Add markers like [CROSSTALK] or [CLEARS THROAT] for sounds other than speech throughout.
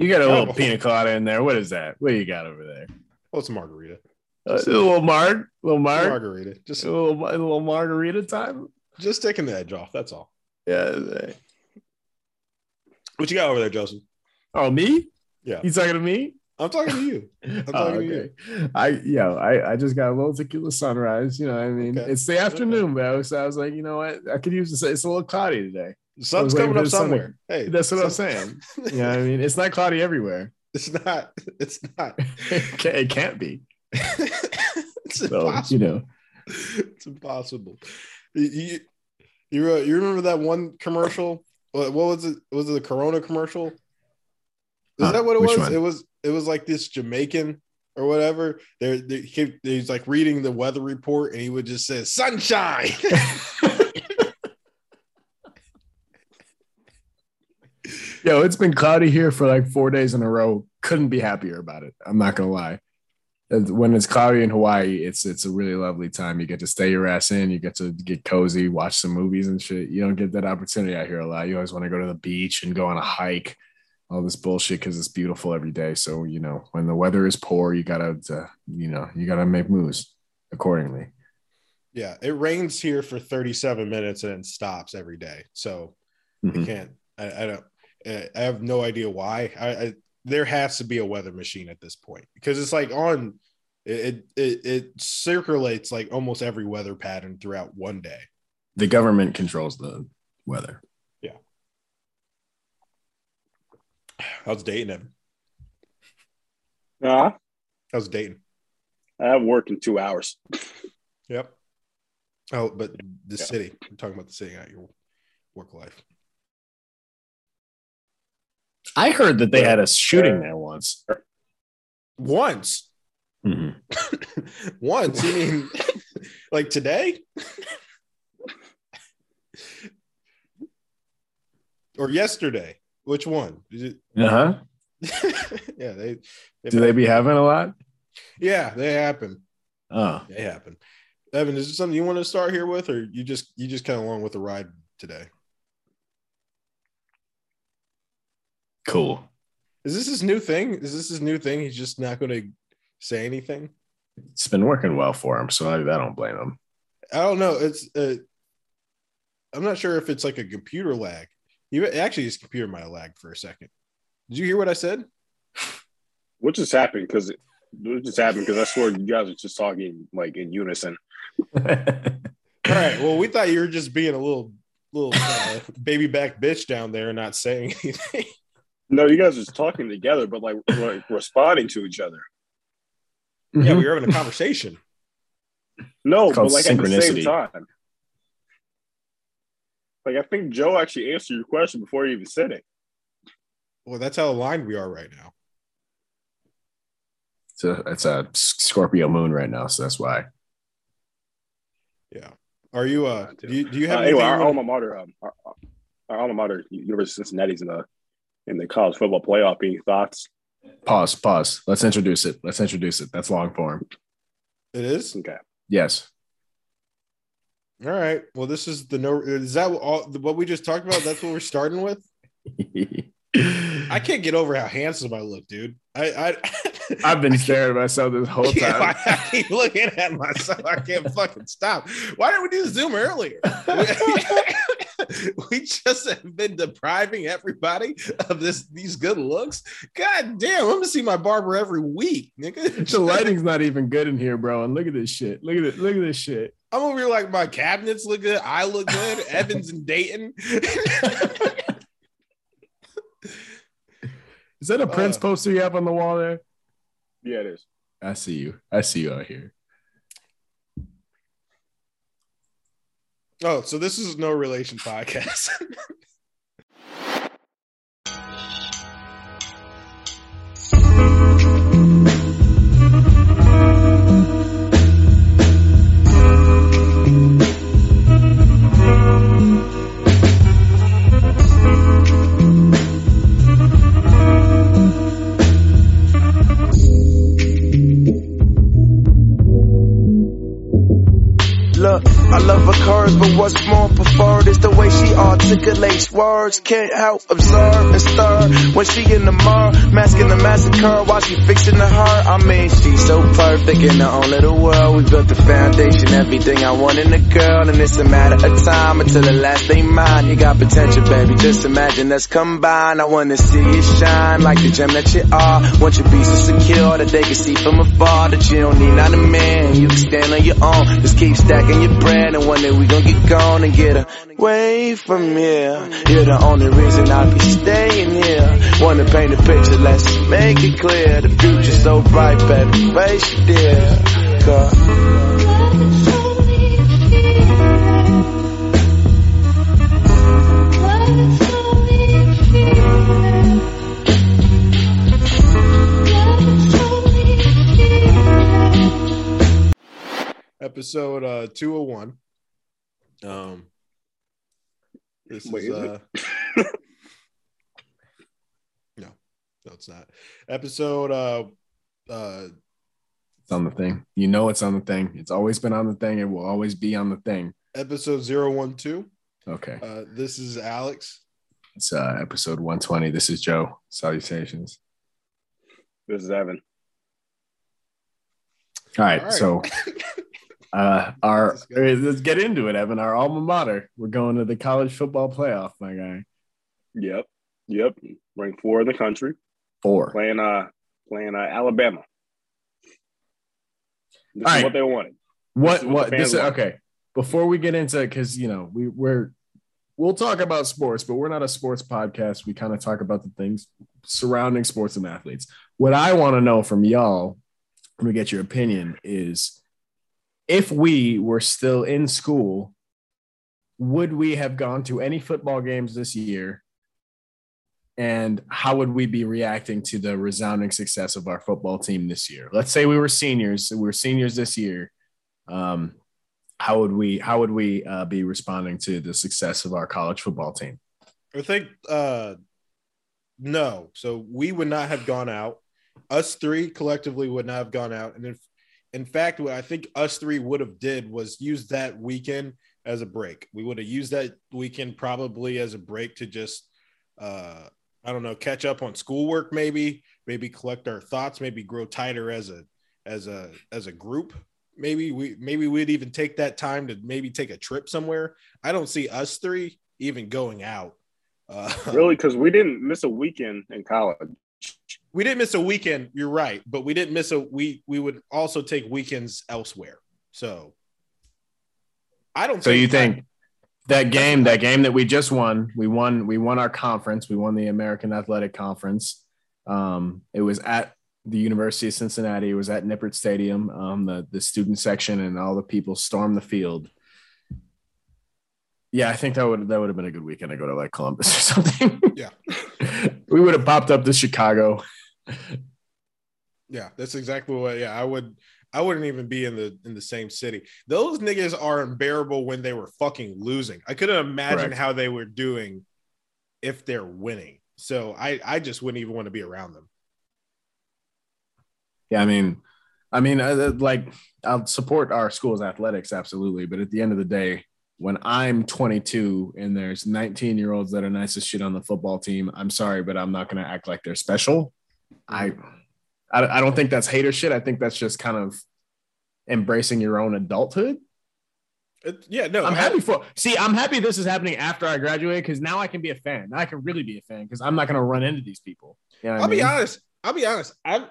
You got a little Oh. pina colada in there. What is that? What do you got over there? Oh, it's a margarita. Uh, a little marg, little marg, margarita. Just a little, a little margarita time. just taking the edge off. That's all. Yeah. What you got over there, Joseph? Oh, me? Yeah. You talking to me? I'm talking to you. [LAUGHS] Oh, talking to you. okay. I yo, I, I just got a little tequila sunrise. You know, what I mean, Okay. it's the afternoon, bro. So I was like, you know what, I could use this. It's a little cloudy today. Sun's coming up somewhere. Hey, That's what I'm sun- saying. [LAUGHS] You know, I mean, it's not cloudy everywhere. It's not. It's not. [LAUGHS] it, can't, be. [LAUGHS] it's So impossible. you know, it's impossible. You, you, you, you remember that one commercial? What, what was it? Was it the Corona commercial? Is Huh, that what it was? one? It was. It was like this Jamaican or whatever. They're, they he's like reading the weather report, and he would just say "sunshine." Yo, it's been cloudy here for like four days in a row. Couldn't be happier about it. I'm not gonna lie. When it's cloudy in Hawaii, it's it's a really lovely time. You get to stay your ass in. You get to get cozy, watch some movies and shit. You don't get that opportunity out here a lot. You always want to go to the beach and go on a hike, all this bullshit because it's beautiful every day. So you know, when the weather is poor, you gotta, uh, you know, you gotta make moves accordingly. yeah, it rains here for 37 minutes and then stops every day. So I Mhm. can't. I, I don't. I I have no idea why. I, I there has to be a weather machine at this point because it's like on. It, it it circulates like almost every weather pattern throughout one day. The government controls the weather. Yeah. How's Dayton? Evan? Nah, How's Dayton? I have work in two hours. Yep. Oh, but the Yeah. city. I'm talking about the city, not your work life. I heard that they had a shooting there once. Once, Mhm. [LAUGHS] once. You mean like today? or yesterday? Which one? Is Uh-huh. [LAUGHS] yeah, they. Do they be having a lot? Yeah, they happen. Oh, They happen. Evan, is there something you want to start here with, or you just you just kind of along with the ride today? Cool. Is this his new thing? Is this his new thing? He's just not going to say anything. It's been working well for him, so I, I don't blame him. I don't know. It's uh, I'm not sure if it's like a computer lag. You actually, his computer might have lagged for a second. Did you hear what I said? What just happened? Because what just happened? Because I swear you guys are just talking like in unison. [LAUGHS] All right. Well, we thought you were just being a little little uh, baby back bitch down there and not saying [LAUGHS] anything. No, you guys are just talking together, but like, like [LAUGHS] responding to each other. yeah, we were having a conversation. No, It's but like at the same time. Like I think Joe actually answered your question before you even said it. Well, that's how aligned we are right now. it's, a, it's a Scorpio moon right now, so that's why. Yeah. Are you? Uh, do you, do you have Uh, anyway, our alma mater, um, our, our alma mater, University of Cincinnati's in the in the college football playoff. Any thoughts? Pause, pause. Let's introduce it. Let's introduce it. That's long form. It is. Okay. Yes. All right. Well, this is the no. Is that all? What we just talked about? That's what we're starting with. [LAUGHS] I can't get over how handsome I look, dude. I, I [LAUGHS] I've been staring at myself this whole time. I, [LAUGHS] I keep looking at myself. I can't fucking stop. Why didn't we do Zoom earlier? [LAUGHS] we just have been depriving everybody of this these good looks. God damn, I'm gonna see my barber every week, nigga. [LAUGHS] the lighting's not even good in here, bro. And look at this shit. Look at it. Look at this shit. I'm over here like my cabinets look good. I look good. [LAUGHS] Evans and Dayton. Is that a Prince Uh. poster you have on the wall there? Yeah, it is. I see you. I see you out here. Oh, so this is no relation podcast. [LAUGHS] I love her curves, but what's more preferred is the way she articulates words. Can't help observe and stir when she in the mirror, masking the massacre while she fixing the hurt. I mean, she's so perfect in her own little world. We built the foundation, everything I want in a girl, and it's a matter of time until the last day mine. You got potential, baby. Just imagine us combined. I wanna see you shine like the gem that you are. Want you be so secure that they can see from afar that you don't need not a man. You can stand on your own. Just keep stacking your bread, and one day we gon' get gone and get away from here. You're the only reason I'll be staying here. Wanna paint a picture, let's make it clear. The future's so bright, baby. Face you, dear. Cause episode uh 201 um this Wait, is is uh [LAUGHS] no no it's not episode uh uh It's on the thing. You know it's on the thing. It's always been on the thing. It will always be on the thing. episode 012 Okay. uh this is alex It's uh episode 120. This is Joe. Salutations. This is Evan. All right. All right. So [LAUGHS] uh our Let's let's get into it, Evan. Our alma mater. We're going to the college football playoff, my guy. Yep. Yep. Ranked four in the country. Four. Playing uh playing uh Alabama. This All is right. what they wanted. What This is what what this fans want. okay. Before we get into because you know, we we're we'll talk about sports, but we're not a sports podcast. We kind of talk about the things surrounding sports and athletes. What I want to know from y'all, let me get your opinion, is if we were still in school, would we have gone to any football games this year? And how would we be reacting to the resounding success of our football team this year? Let's say we were seniors, we were seniors this year. Um, how would we how would we uh, be responding to the success of our college football team? i think uh no so we would not have gone out us three collectively would not have gone out and if in fact what i think us three would have did was use that weekend as a break. We would have used that weekend probably as a break to just uh i don't know catch up on schoolwork maybe maybe collect our thoughts maybe grow tighter as a as a as a group. Maybe we maybe we'd even take that time to maybe take a trip somewhere. I don't see us three even going out. Uh, [LAUGHS] Really, because we didn't miss a weekend in college. We didn't miss a weekend. You're right, but we didn't miss a we. We would also take weekends elsewhere. So I don't. So you think that game, that game that we just won, we won, we won our conference, we won the American Athletic Conference. Um, it was at the University of Cincinnati. It was at Nippert Stadium. Um, the the student section and all the people stormed the field. Yeah, I think that would that would have been a good weekend to go to like Columbus or [LAUGHS] something. Yeah. we would have popped up to Chicago. Yeah, that's exactly what. Yeah, I would. I wouldn't even be in the in the same city. Those niggas are unbearable when they were fucking losing. I couldn't imagine Correct. how they were doing if they're winning. So I I just wouldn't even want to be around them. Yeah, I mean, I mean, uh, like I'll support our school's athletics absolutely, but at the end of the day, when I'm 22 and there's 19 year olds that are nice as shit on the football team, I'm sorry, but I'm not going to act like they're special. I, I, I don't think that's hater shit. I think that's just kind of embracing your own adulthood. It- yeah, no, I'm happy for. See, I'm happy this is happening after I graduate because now I can be a fan. Now I can really be a fan because I'm not going to run into these people. You know I'll be honest. I'll be honest. I've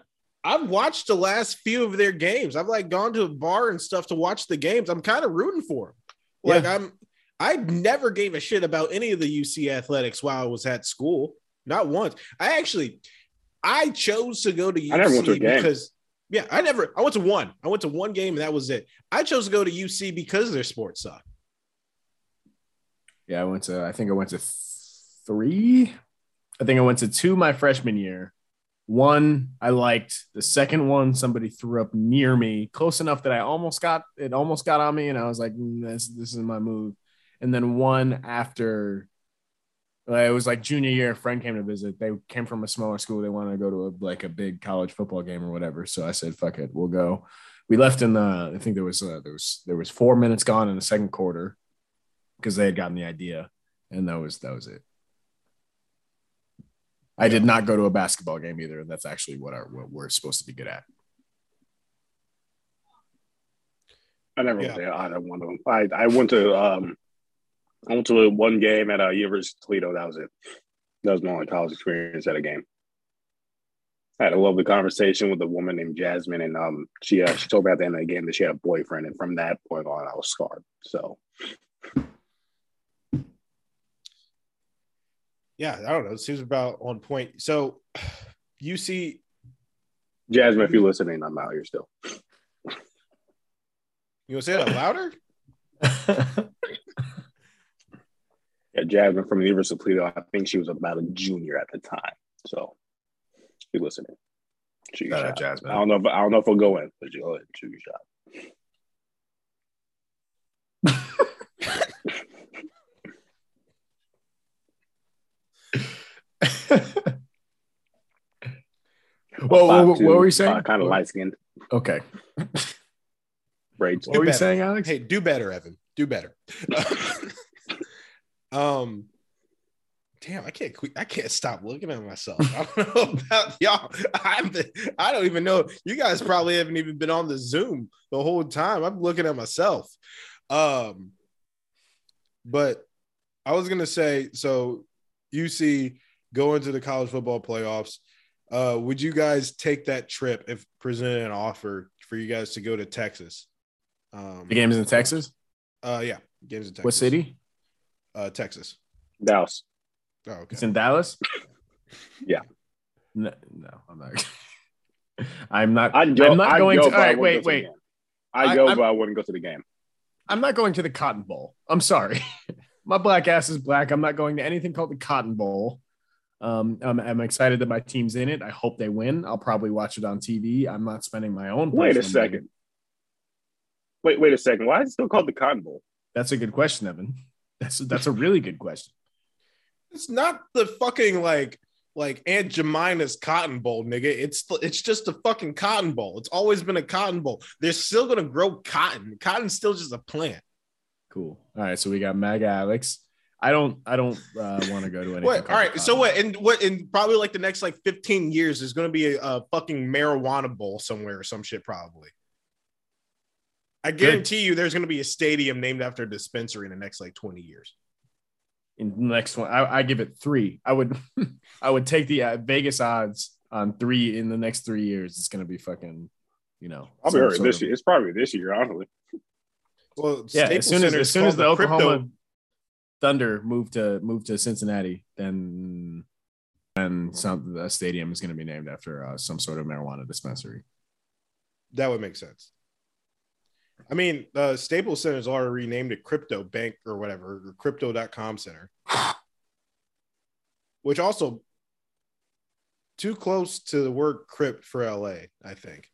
I've watched the last few of their games. I've like gone to a bar and stuff to watch the games. I'm kind of rooting for them. Like Yeah. I'm I never gave a shit about any of the UC athletics while I was at school. Not once. I actually I chose to go to UC I never went to a game. because yeah, I never I went to one. I went to one game and that was it. I chose to go to UC because their sports suck. Yeah, I went to. I think I went to three. I think I went to two my freshman year. One I liked. The second one, somebody threw up near me, close enough that I almost got it. Almost got on me, and I was like, "Mm, "This, this is my move." And then one after, it was like junior year. A friend came to visit. They came from a smaller school. They wanted to go to a, like a big college football game or whatever. So I said, "Fuck it, we'll go." We left in the. I think there was uh, there was there was four minutes gone in the second quarter because they had gotten the idea, and that was that was it. I did not go to a basketball game either, and that's actually what our what we're supposed to be good at. I never Yeah. went to I don't want to. I, I went to um, I went to one game at uh, University of Toledo. That was it. That was my only college experience at a game. I had a lovely conversation with a woman named Jasmine, and um, she uh, she told me at the end of the game that she had a boyfriend, and from that point on, I was scarred. So Yeah, I don't know. It seems about on point. So you see, Jasmine, if you're listening, I'm out here still. you want to say that louder? [LAUGHS] Yeah, Jasmine from the University of Toledo. I think she was about a junior at the time. So if you're listening, shoot your Shout out shot. Jasmine. I don't know. If, I don't know if we'll go in, but you go ahead, shoot your shot. [LAUGHS] Well, what, what were you saying? Uh, kind of light skinned, Okay. braids. What were you better. saying, Alex? Hey, do better, Evan. Do better. [LAUGHS] um, damn, I can't. I can't stop looking at myself. I don't know [LAUGHS] about y'all. I'm the, I don't even know. You guys probably haven't even been on the Zoom the whole time. I'm looking at myself. Um, but I was gonna say, so UC going to the college football playoffs. Uh, would you guys take that trip if presented an offer for you guys to go to Texas? Um, The game's in Texas. uh, yeah, games in Texas. What city? Uh, Texas. Dallas. Oh, okay. It's in Dallas. [LAUGHS] Yeah. No, no I'm not. [LAUGHS] I'm not. I'd go. I'm not I'd going go, to. but I wait, go to the wait. game. I'd go, I'm- but I wouldn't go to the game. I'm not going to the Cotton Bowl. I'm sorry. [LAUGHS] my black ass is black. I'm not going to anything called the Cotton Bowl. Um, I'm, I'm excited that my team's in it. I hope they win. I'll probably watch it on TV. I'm not spending my own. Wait a personal money. second. Wait, wait a second. Why is it still called the Cotton Bowl? That's a good question, Evan. That's that's a really good question. It's not the fucking like like Aunt Jemima's cotton bowl, nigga. It's it's just a fucking cotton bowl. It's always been a cotton bowl. They're still gonna grow cotton. Cotton's still just a plant. Cool. All right, so we got Mag Alex. I don't I don't uh, want to go to any. What? All right. So what? And what? In probably like the next like 15 years, there's gonna be a, a fucking marijuana bowl somewhere or some shit probably. I guarantee you, there's gonna be a stadium named after a dispensary in the next like 20 years. in the next one. I, I give it three. I would [LAUGHS] I would take the uh, Vegas odds on three in the next three years. It's gonna be fucking, you know. I'll be right this of- year. It's probably this year, honestly. Well, Yeah, Staples as soon as as soon as called the crypto- Oklahoma Thunder moved to move to Cincinnati, then then some the stadium is going to be named after uh, some sort of marijuana dispensary. That would make sense. I mean, uh, Staples Center's already renamed it Crypto Bank or whatever, or Crypto.com Center, [SIGHS] which also too close to the word crypt for LA. I think.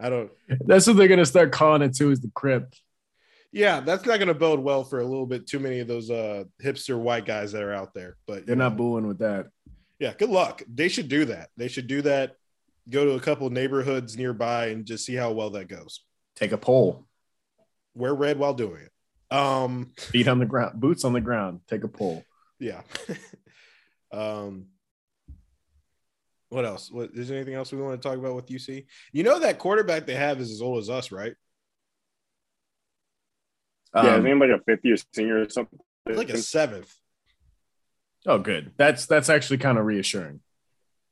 I don't. That's what they're going to start calling it too. Is the crypt? Yeah, that's not going to bode well for a little bit too many of those uh, hipster white guys that are out there. But They're not booing with that. Yeah, good luck. They should do that. They should do that. Go to a couple neighborhoods nearby and just see how well that goes. Take a poll, Wear red while doing it. Um. feet on the ground, boots on the ground. Take a poll. Yeah. [LAUGHS] um what else? What is there anything else we want to talk about with UC? You know that quarterback they have is as old as us, right? yeah, Um, is anybody a fifth year senior or something? Like a seventh. oh, good. That's that's actually kind of reassuring.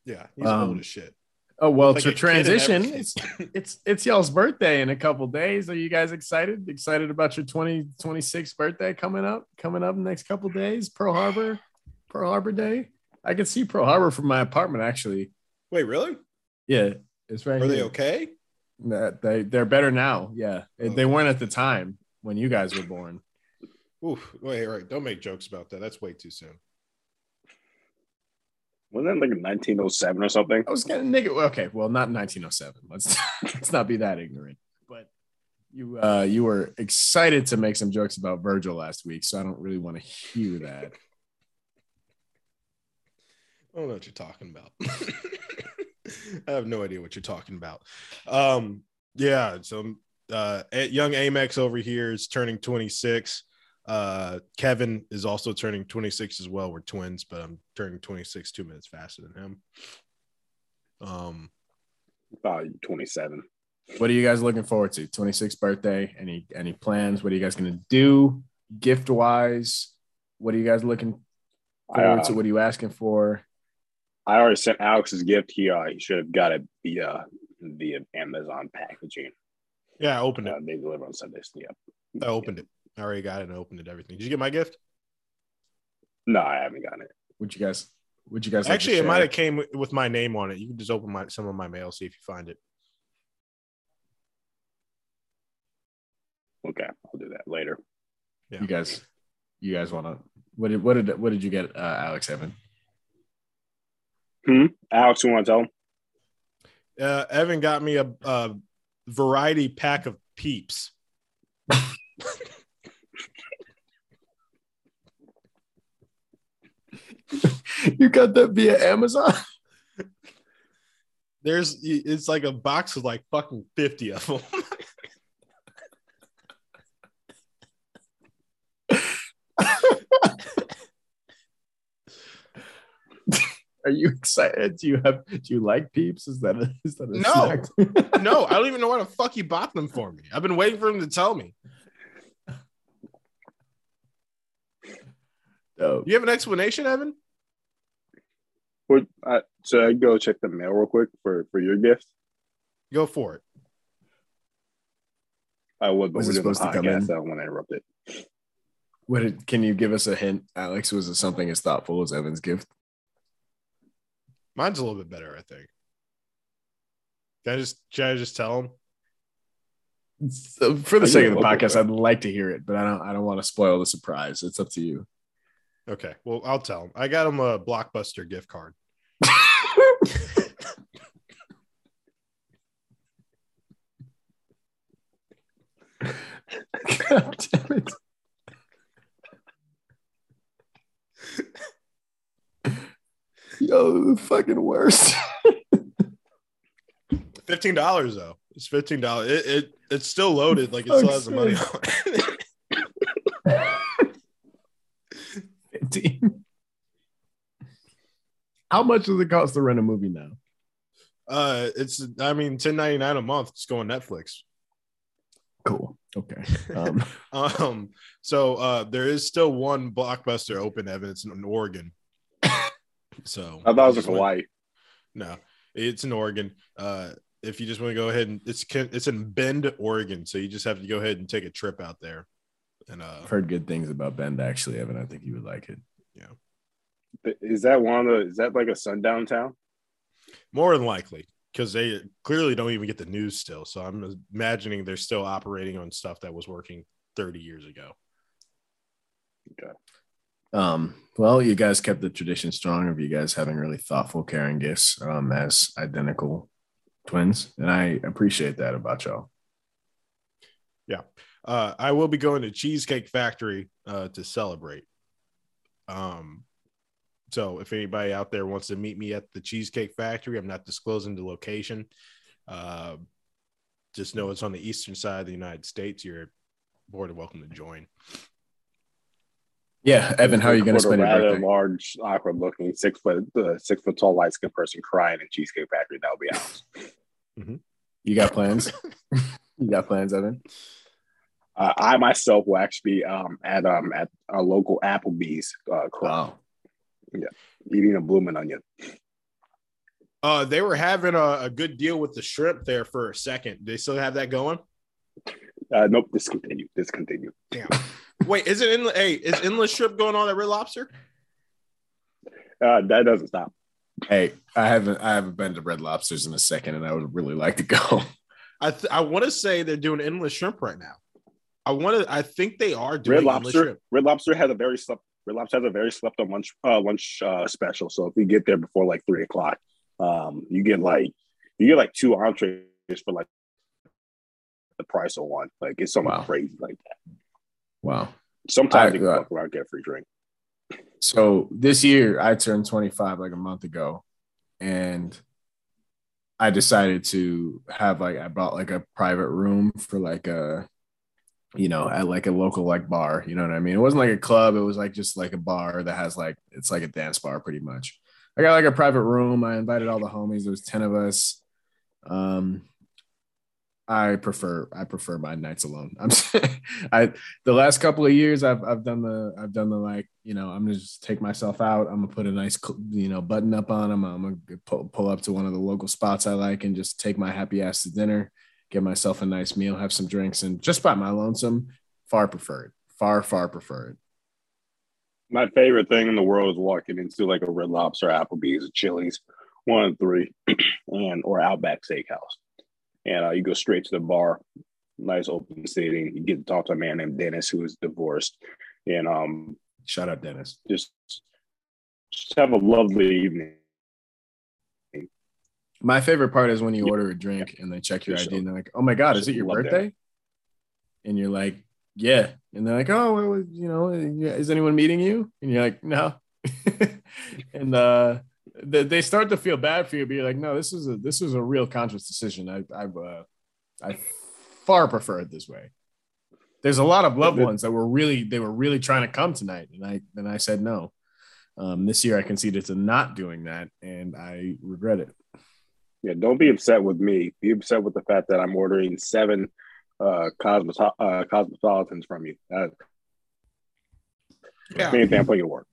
Yeah, he's Um, old as shit. Oh well, Like a transition, it's it's it's y'all's birthday in a couple days. Are you guys excited? Excited about your 2026 birthday coming up? Coming up in the next couple days. Pearl Harbor, Pearl Harbor Day. I can see Pearl Harbor from my apartment. Actually, Wait, really? yeah, it's right. Are they okay? That- They they're better now. Yeah, they, they weren't at the time when you guys were born. Oof, wait, right. Don't make jokes about that. That's way too soon. Wasn't that like 1907 or something? I was gonna nigga. Okay, well, not 1907. Let's [LAUGHS] let's not be that ignorant. But you uh you were excited to make some jokes about Virgil last week, so I don't really want to hear that. [LAUGHS] I don't know what you're talking about. [LAUGHS] I have no idea what you're talking about. Um, Yeah. So uh, young Amex over here is turning 26. Uh, Kevin is also turning 26 as well. We're twins, but I'm turning 26 two minutes faster than him. Um, uh, 27. What are you guys looking forward to? 26th birthday. Any any plans? What are you guys gonna do? Gift wise, what are you guys looking forward I, to? uh, What are you asking for? I already sent Alex's gift. He uh, he should have got it via via Amazon packaging. yeah, I opened it. Uh, they deliver on Sundays. Yeah. I opened it. I already got it and opened it. Everything. Did you get my gift? No, I haven't gotten it. Would you guys? Would you guys like Actually, it might have came with my name on it. You can just open my some of my mail, see if you find it. Okay, I'll do that later. Yeah. You guys, you guys want to? What did what did what did you get, uh, Alex Evan? Hmm. Alex, you want to tell him? Uh, Evan got me a, a variety pack of peeps. [LAUGHS] [LAUGHS] you got that via Amazon? [LAUGHS] There's it's like a box of like fucking 50 of them. [LAUGHS] Are you excited? Do you have? Do you like peeps? Is that a, is that a No. snack? no, I don't even know why the fuck he bought them for me. I've been waiting for him to tell me. Dope. You have an explanation, Evan? What, uh, so I go check the mail real quick for for your gift. Go for it. I would, but Was it supposed to come in? podcast. I don't want to interrupt it. What did, can you give us a hint, Alex? Was it something as thoughtful as Evan's gift? Mine's a little bit better, I think. Can I just should I just tell him? So for the I sake of the podcast. I'd like to hear it, but I don't. I don't want to spoil the surprise. It's up to you. Okay, well, I'll tell him. I got him a blockbuster gift card. God damn it! Yo, the fucking worst. Fifteen dollars though. It's fifteen dollars. It, it it's still loaded. Like it still has the money on [LAUGHS] it. [LAUGHS] 15. How much does it cost to rent a movie now? Uh, it's I mean ten ninety nine a month. Just go on Netflix. Cool. Okay. Um, [LAUGHS] Um, so uh, there is still one blockbuster open, Evan. It's in Oregon. [COUGHS] So I thought it was in just went- Hawaii. No, it's in Oregon. Uh, if you just want to go ahead and it's it's in Bend, Oregon. So you just have to go ahead and take a trip out there. And uh, I've heard good things about Bend. Actually, Evan, I think you would like it. Yeah. Is that one of the? Is that like a sundown town? more than likely, because they clearly don't even get the news still. So I'm imagining they're still operating on stuff that was working 30 years ago. Um, well, you guys kept the tradition strong of you guys having really thoughtful, caring gifts um, as identical twins, and I appreciate that about y'all. Uh, I will be going to Cheesecake Factory uh, to celebrate. Um, so if anybody out there wants to meet me at the Cheesecake Factory, I'm not disclosing the location. Uh, just know it's on the eastern side of the United States. You're more than welcome to join. Yeah, Evan, how are you going to With a spend your rather birthday? large, awkward looking, six foot, uh, six foot tall, light skinned person crying in Cheesecake Factory. That'll be Alex. You got plans? [LAUGHS] you got plans, Evan? Uh, I myself will actually be um, at um at a local Applebee's uh, cry, Wow. eating a blooming onion. Uh, they were having a, a good deal with the shrimp there for a second. They still have that going? Uh, nope, discontinue, discontinue. Damn. Wait, is it in? Hey, is endless shrimp going on at Red Lobster? Uh, that doesn't stop. Hey, I haven't I haven't been to Red Lobsters in a second, and I would really like to go. I th- I want to say they're doing endless shrimp right now. I want to. I think they are doing Red Lobster. shrimp. Red Lobster has a very slept. Red Lobster has a very slept on lunch uh, lunch uh, special. So if you get there before like three o'clock, um, you get like you get like two entrees for like the price of one. Like it's something Wow. crazy like that. Wow. Sometimes I- you can around get a free drink. So this year I turned 25 like a month ago, and I decided to have like I bought like a private room for like a you know at like a local like bar you know what I mean it wasn't like a club it was like just like a bar that has like it's like a dance bar pretty much I got like a private room I invited all the homies there was 10 of us um I prefer I prefer my nights alone. I'm [LAUGHS] I the last couple of years I've I've done the I've done the like you know I'm gonna just take myself out. I'm gonna put a nice you know button up on them. I'm gonna pull, pull up to one of the local spots I like and just take my happy ass to dinner, get myself a nice meal, have some drinks, and just by my lonesome. Far preferred. Far far preferred. My favorite thing in the world is walking into like a Red Lobster, Applebee's, Chili's, one of three, [CLEARS THROAT] and or Outback Steakhouse and uh, you go straight to the bar. Nice open seating. You get to talk to a man named Dennis who is divorced, and um, shout out Dennis. Just, just have a lovely evening. My favorite part is when you order a drink and they check your ID and they're like, "Oh my god, is it your birthday?" And you're like, "Yeah," and they're like, "Oh, well, you know, is anyone meeting you?" And you're like, "No," [LAUGHS] and uh, they start to feel bad for you, but you're like, no, this is a this is a real conscious decision. I I've uh, I far prefer it this way. There's a lot of loved ones that were really they were really trying to come tonight, and I and I said no. Um, this year I conceded to not doing that, and I regret it. Yeah, don't be upset with me. Be upset with the fact that I'm ordering seven uh, cosmos uh, cosmopolitans from you. Uh, yeah, and I'm putting it work.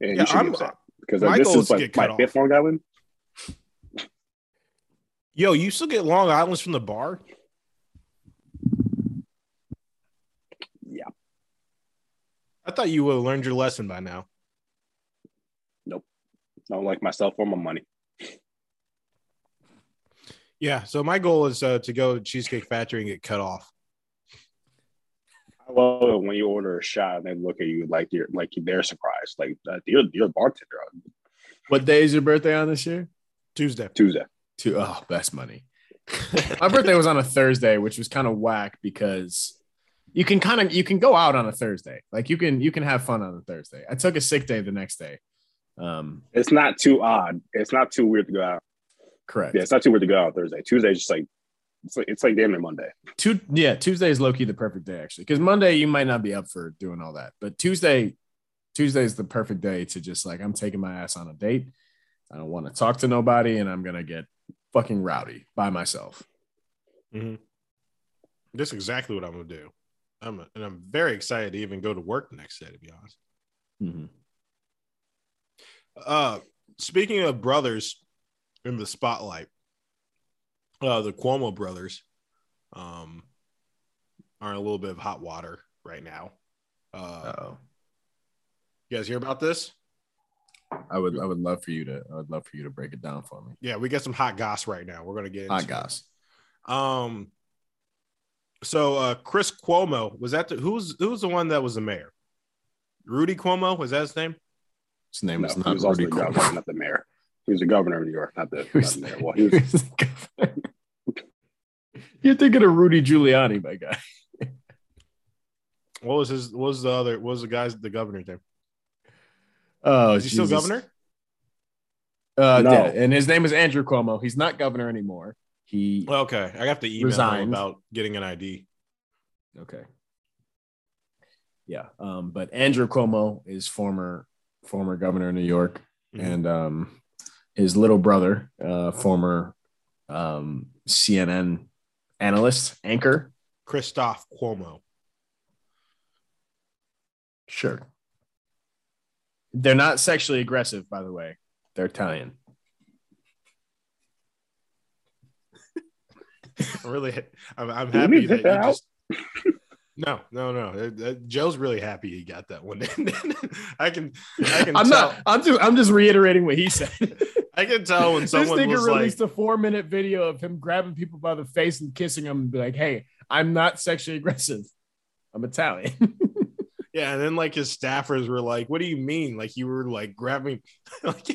And yeah, you should I'm, be upset because uh, this is like my fifth Long Island. Yo, you still get Long Island's from the bar? Yeah. I thought you would have learned your lesson by now. Nope. I don't like myself or my money. Yeah. So my goal is uh, to go to Cheesecake Factory and get cut off. I love it when you order a shot and they look at you like you're like they're surprised, like uh, you're you're a bartender. What day is your birthday on this year? Tuesday. Tuesday. To oh, best money. [LAUGHS] My birthday was on a Thursday, which was kind of whack because you can kind of you can go out on a Thursday. Like you can you can have fun on a Thursday. I took a sick day the next day. Um, it's not too odd. It's not too weird to go out. Correct. Yeah, it's not too weird to go out Thursday. Tuesday is just like it's like it's like damn near Monday. Two, yeah, Tuesday is low key the perfect day actually, because Monday you might not be up for doing all that, but Tuesday, Tuesday is the perfect day to just like I'm taking my ass on a date. I don't want to talk to nobody, and I'm gonna get fucking rowdy by myself. Mm-hmm. That's exactly what I'm gonna do. I'm and I'm very excited to even go to work the next day. To be honest. Mm-hmm. Uh, speaking of brothers in the spotlight, uh, the Cuomo brothers um, are in a little bit of hot water right now. Uh, oh You guys hear about this? I would I would love for you to I would love for you to break it down for me. Yeah, we got some hot goss right now. We're gonna get hot goss. Um so uh Chris Cuomo was that the, who's who's the one that was the mayor? Rudy Cuomo was that his name? His name no, was not Rudy Cuomo, not the mayor. He was the governor of New York, not the, not the mayor. Well, [LAUGHS] he was, You're thinking of Rudy Giuliani, my guy. what was his? What was the other? What was the guy's the governor's name? Oh, is he Jesus. still governor? Uh, no. Yeah, and his name is Andrew Cuomo. He's not governor anymore. He okay. I have to email resigned. him about getting an ID. Okay. Yeah, um, but Andrew Cuomo is former former governor of New York, mm-hmm. and um, his little brother, uh, former um, CNN analyst, anchor, Christopher Cuomo. Sure. They're not sexually aggressive, by the way. They're Italian. [LAUGHS] I'm really, I'm, I'm happy that you just. [LAUGHS] No, no, no. Joe's really happy he got that one. [LAUGHS] I can, I can. I'm tell. not. I'm just. I'm just reiterating what he said. [LAUGHS] I can tell when [LAUGHS] someone this nigga released like, a four minute video of him grabbing people by the face and kissing them and be like, "Hey, I'm not sexually aggressive. I'm Italian." yeah, and then like his staffers were like, "What do you mean? Like you were like grabbing like."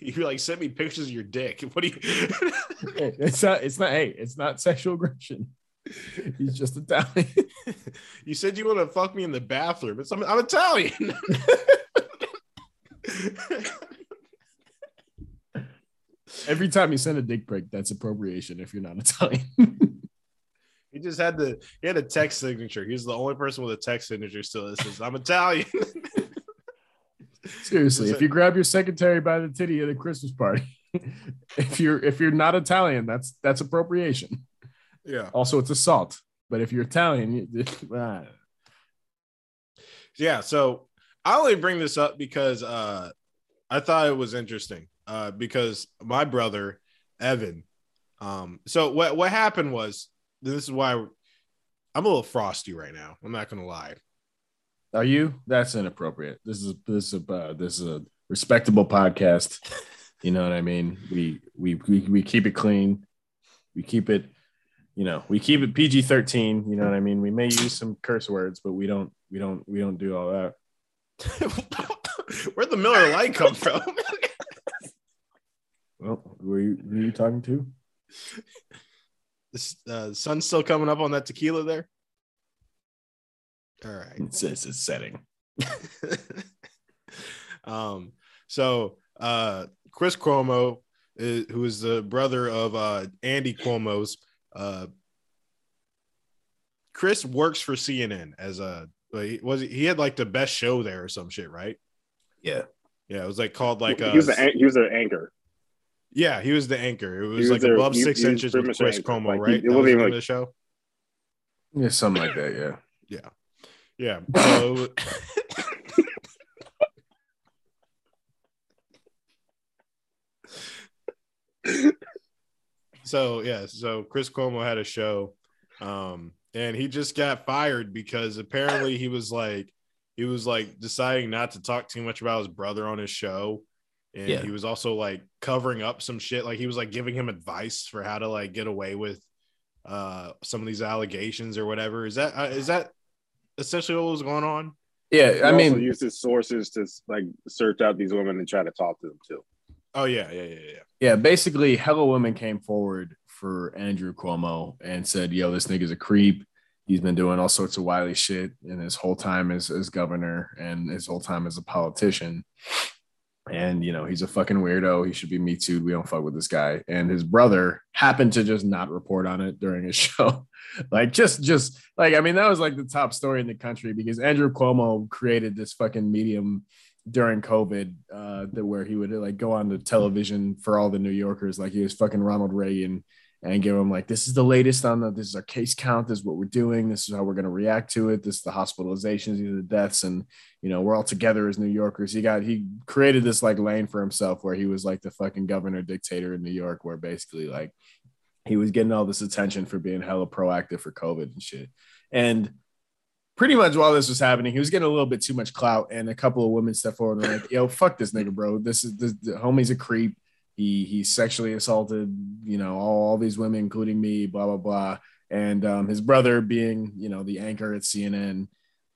you like sent me pictures of your dick. What do you? it's not. It's not. Hey, it's not sexual aggression. [LAUGHS] He's just Italian. [LAUGHS] you said you want to fuck me in the bathroom. It's I'm, I'm Italian. [LAUGHS] Every time you send a dick pic, that's appropriation if you're not Italian. He just had the he had a text signature. He's the only person with a text signature still that says I'm Italian. Seriously, if you grab your secretary by the titty at a Christmas party, if you're if you're not Italian, that's that's appropriation. Yeah. Also, it's assault. But if you're Italian, you, [LAUGHS] ah, Yeah. So I only bring this up because uh I thought it was interesting. Uh because my brother, Evan, um, so what what happened was this is why I'm a little frosty right now. I'm not gonna lie. are you? That's inappropriate. This is this is a uh, this is a respectable podcast. [LAUGHS] You know what I mean? We we we, we keep it clean. We keep it, you know, we keep it PG thirteen. You know what I mean? We may use some curse words, but we don't we don't we don't do all that. [LAUGHS] Where'd the Miller Lite come from? [LAUGHS] Well, were you, who are you talking to? this uh, sun's still coming up on that tequila there. All right. It's, it's a setting. [LAUGHS] um, so uh, Chris Cuomo, is, who is the brother of uh, Andy Cuomo's, uh, Chris works for CNN as a like, was he, he had like the best show there or some shit, right? Yeah. Yeah, it was like called like uh, he was the an- he was the anchor. yeah, he was the anchor. It was, was like their- above he- six he inches pretty with Chris anchor. Cuomo, Like, he- right? it That was wasn't the even of like- the show. Yeah, something like that. Yeah. Yeah. So [COUGHS] so yeah, so Chris Cuomo had a show, um, and he just got fired because apparently he was like he was like deciding not to talk too much about his brother on his show. And Yeah. he was also like covering up some shit. Like he was like giving him advice for how to like get away with uh some of these allegations or whatever. Is that uh, is that essentially what was going on? Yeah. He I also mean, used his sources to like search out these women and try to talk to them too. Oh yeah, yeah, yeah, yeah. yeah, basically, hella women came forward for Andrew Cuomo and said, yo, this nigga's a creep. He's been doing all sorts of wily shit in his whole time as, as governor and his whole time as a politician. And, you know, he's a fucking weirdo. He should be me too. We don't fuck with this guy. And his brother happened to just not report on it during his [LAUGHS] show. like, just, just like, I mean, that was like the top story in the country because Andrew Cuomo created this fucking medium during COVID, uh, that where he would like go on the television for all the New Yorkers, like he was fucking Ronald Reagan, and give them like, this is the latest on the, this is our case count, this is what we're doing, this is how we're going to react to it, this is the hospitalizations, these are the deaths, and you know we're all together as New Yorkers. He got he created this like lane for himself where he was like the fucking governor dictator in New York, where basically like he was getting all this attention for being hella proactive for COVID and shit, and pretty much while this was happening, he was getting a little bit too much clout, and a couple of women stepped forward and were like, "Yo, fuck this nigga, bro. This is this, the homie's a creep. He he sexually assaulted, you know, all, all these women, including me. Blah blah blah." And um, his brother, being you know the anchor at CNN,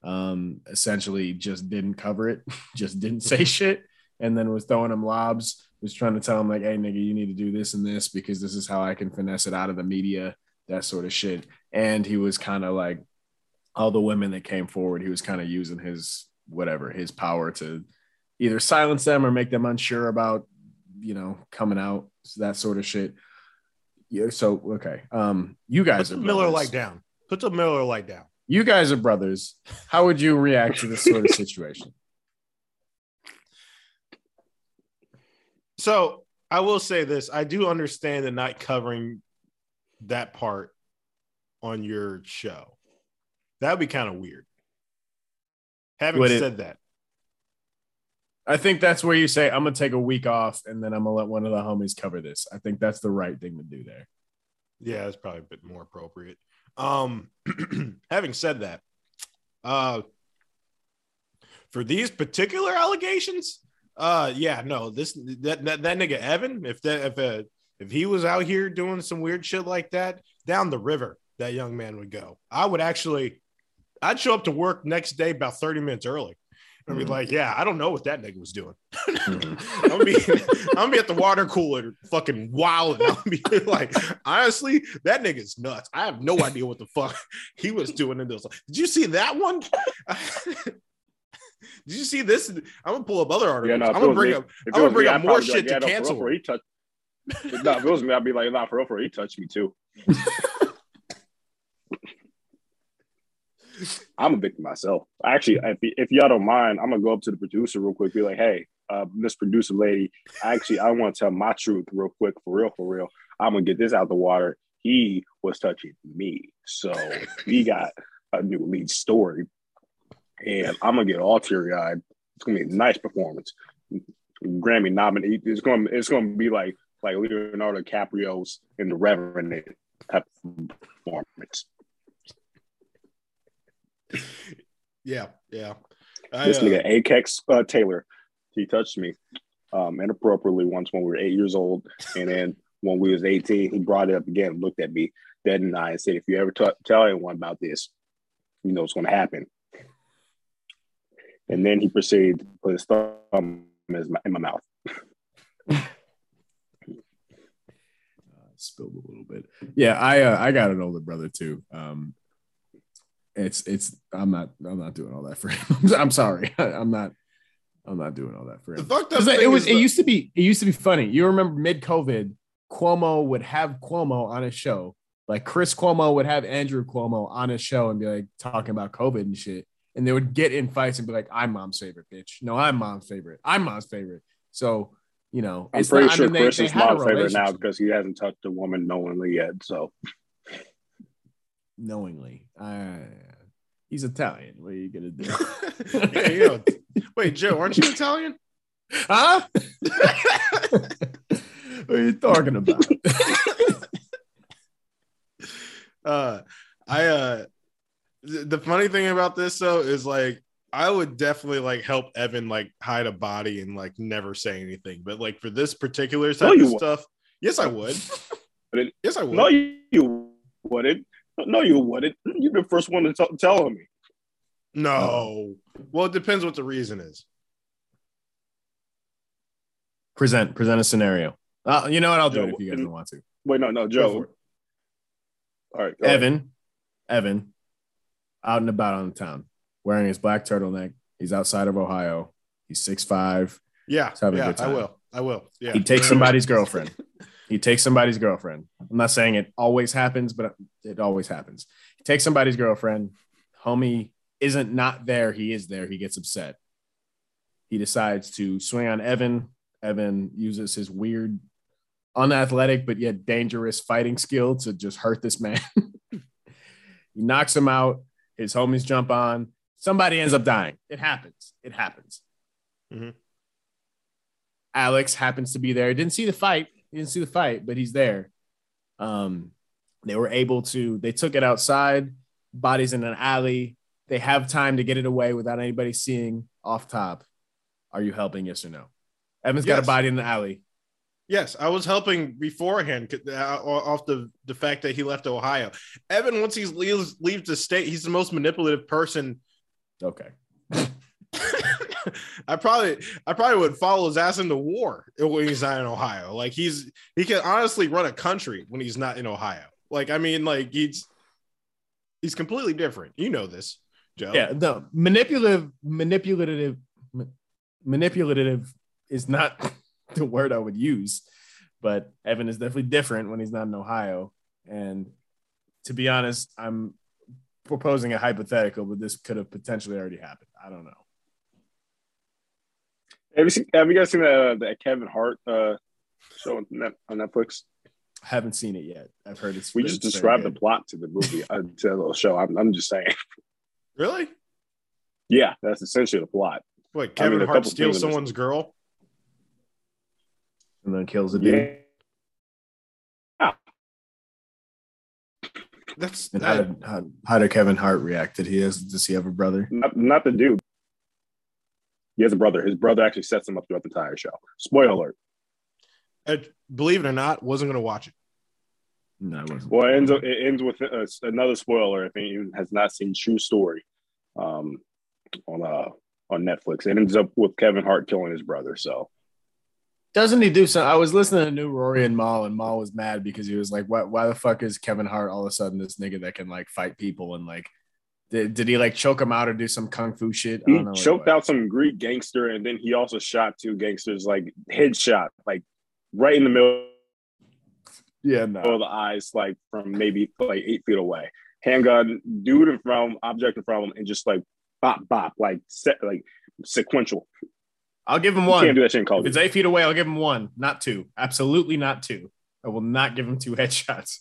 um, essentially just didn't cover it, [LAUGHS] just didn't say [LAUGHS] shit, and then was throwing him lobs. Was trying to tell him like, "Hey, nigga, you need to do this and this because this is how I can finesse it out of the media." That sort of shit. And he was kind of like all the women that came forward, he was kind of using his whatever his power to either silence them or make them unsure about you know coming out that sort of shit. Yeah. So okay, um, you guys the are Miller brothers. light down. Put the Miller Lite down. You guys are brothers. How would you react to this sort of situation? So I will say this: I do understand the not covering that part on your show. That would be kind of weird. Having Would it- said that, I think that's where you say I'm gonna take a week off and then I'm gonna let one of the homies cover this. I think that's the right thing to do there. yeah, that's probably a bit more appropriate. Um, [CLEARS THROAT] having said that, uh, for these particular allegations, uh, yeah, no, this that that, that nigga Evan, if that if uh, if he was out here doing some weird shit like that, down the river, that young man would go. I would actually, I'd show up to work next day about thirty minutes early. I'd be Mhm. like, yeah, I don't know what that nigga was doing. Mhm. I'm gonna be, I'm gonna be at the water cooler, fucking wild. I'm gonna be [LAUGHS] like, honestly, that nigga's nuts. I have no idea what the fuck he was doing in those. Did you see that one? [LAUGHS] Did you see this? I'm gonna pull up other articles. Yeah, no, I'm gonna bring me- up. I'm gonna bring me, up more shit like, yeah, to no, cancel for real, He touched, [LAUGHS] no, if it was me, I'd be like, nah, for real, for real, he touched me too. I'm a victim myself. Actually, if, if y'all don't mind, I'm gonna go up to the producer real quick, be like, hey, uh, Miss Producer Lady, actually, I want to tell my truth real quick, for real, for real. I'm gonna get this out the water. He was touching me, so we [LAUGHS] got a new lead story, and I'm gonna get all teary eyed. It's gonna be a nice performance. Grammy nominated. It's gonna it's gonna be like like Leonardo DiCaprio's in the Revenant type of performance. Yeah, yeah. I, this uh, nigga Alex uh, Taylor, he touched me um, inappropriately once when we were eight years old, and then when we was eighteen, he brought it up again, looked at me dead in the eye, and said, "If you ever t- tell anyone about this, you know what's going to happen." And then he proceeded to put his thumb in, his, in my mouth. [LAUGHS] spilled a little bit. Yeah, I uh, I got an older brother too. Um, it's it's I'm not I'm not doing all that for him. [LAUGHS] I'm sorry. [LAUGHS] I, am not I'm not doing all that for the him. fucked up 'Cause It was is it the- used to be it used to be funny. You remember mid COVID, Cuomo would have Cuomo on his show. Like Chris Cuomo would have Andrew Cuomo on his show and be like talking about COVID and shit. And they would get in fights and be like, "I'm mom's favorite, bitch. No, I'm mom's favorite. I'm mom's favorite." So you know, I'm it's pretty not- I sure mean, they- Chris they is had a my favorite now because he hasn't touched a woman knowingly yet. So knowingly. Uh, he's Italian. What are you gonna do? Yeah, you know, wait, Joe, aren't you Italian? huh? what are you talking about? [LAUGHS] uh i uh th- the funny thing about this though is like i would definitely like help evan like hide a body and like never say anything but like for this particular type you of won't. stuff yes i would [LAUGHS] yes i would no, you, you wouldn't. No, you wouldn't. You're the first one to t- tell me. no well it depends what the reason is present present a scenario. Uh, you know what? I'll do it if you guys and- don't want to. Wait, no, no, Joe. All right, go ahead. Evan, Evan, out and about on the town, wearing his black turtleneck. He's outside of Ohio. He's six five. yeah Let's have a yeah i will i will yeah He takes somebody's [LAUGHS] girlfriend. He takes somebody's girlfriend. I'm not saying it always happens, but it always happens. He takes somebody's girlfriend. Homie isn't not there. He is there. He gets upset. He decides to swing on Evan. Evan uses his weird, unathletic, but yet dangerous fighting skill to just hurt this man. [LAUGHS] he knocks him out. His homies jump on. Somebody ends up dying. It happens. It happens. Mhm. Alex happens to be there. Didn't see the fight. He didn't see the fight, but he's there. Um, they were able to. They took it outside. Bodies in an alley. They have time to get it away without anybody seeing off top. Are you helping? Yes or no? Evan's got a body in the alley. Yes, I was helping beforehand uh, off the the fact that he left Ohio. Evan, once he leaves leaves the state, he's the most manipulative person. Okay. [LAUGHS] [LAUGHS] I probably I probably would follow his ass into war when he's not in Ohio. Like he's he can honestly run a country when he's not in Ohio. Like I mean, like he's he's completely different. You know this, Joe. Yeah. No. Manipulative. Manipulative. ma- Manipulative is not [LAUGHS] the word I would use, but Evan is definitely different when he's not in Ohio. And to be honest, I'm proposing a hypothetical, but this could have potentially already happened. I don't know. Have you seen? Have you guys seen the the Kevin Hart uh, show on, Net, on Netflix? I haven't seen it yet. I've heard it's. We just very described the plot to the movie uh, to the little show. I'm, I'm just saying. Really? Yeah, that's essentially the plot. What I mean, Kevin Hart couple steals things in someone's girl? and then kills a dude. Yeah, That's And how that, did, how, how did Kevin Hart react? Did he has does he have a brother? not, not the dude. He has a brother. His brother actually sets him up throughout the entire show. Spoiler alert. I- believe it or not, wasn't going to watch it. No, it wasn't. Well, it ends up, it ends with uh, another spoiler. If anyone has not seen True Story, um, on uh on Netflix, it ends up with Kevin Hart killing his brother. So Doesn't he do some? I was listening to New Rory and Mal, and Mal was mad because he was like, "Why? Why the fuck is Kevin Hart all of a sudden this nigga that can like fight people and like, did, did he like choke him out or do some kung fu shit? I he don't know choked out some Greek gangster, and then he also shot two gangsters like headshot, like right in the middle Yeah, no. of the eyes, like from maybe like eight feet away. Handgun, dude in front, object in front of and just like bop, bop, like set, like sequential. I'll give him You one. can't do that shit in Call If it's eight feet away, I'll give him one, not two. Absolutely not two. I will not give him two [LAUGHS] headshots.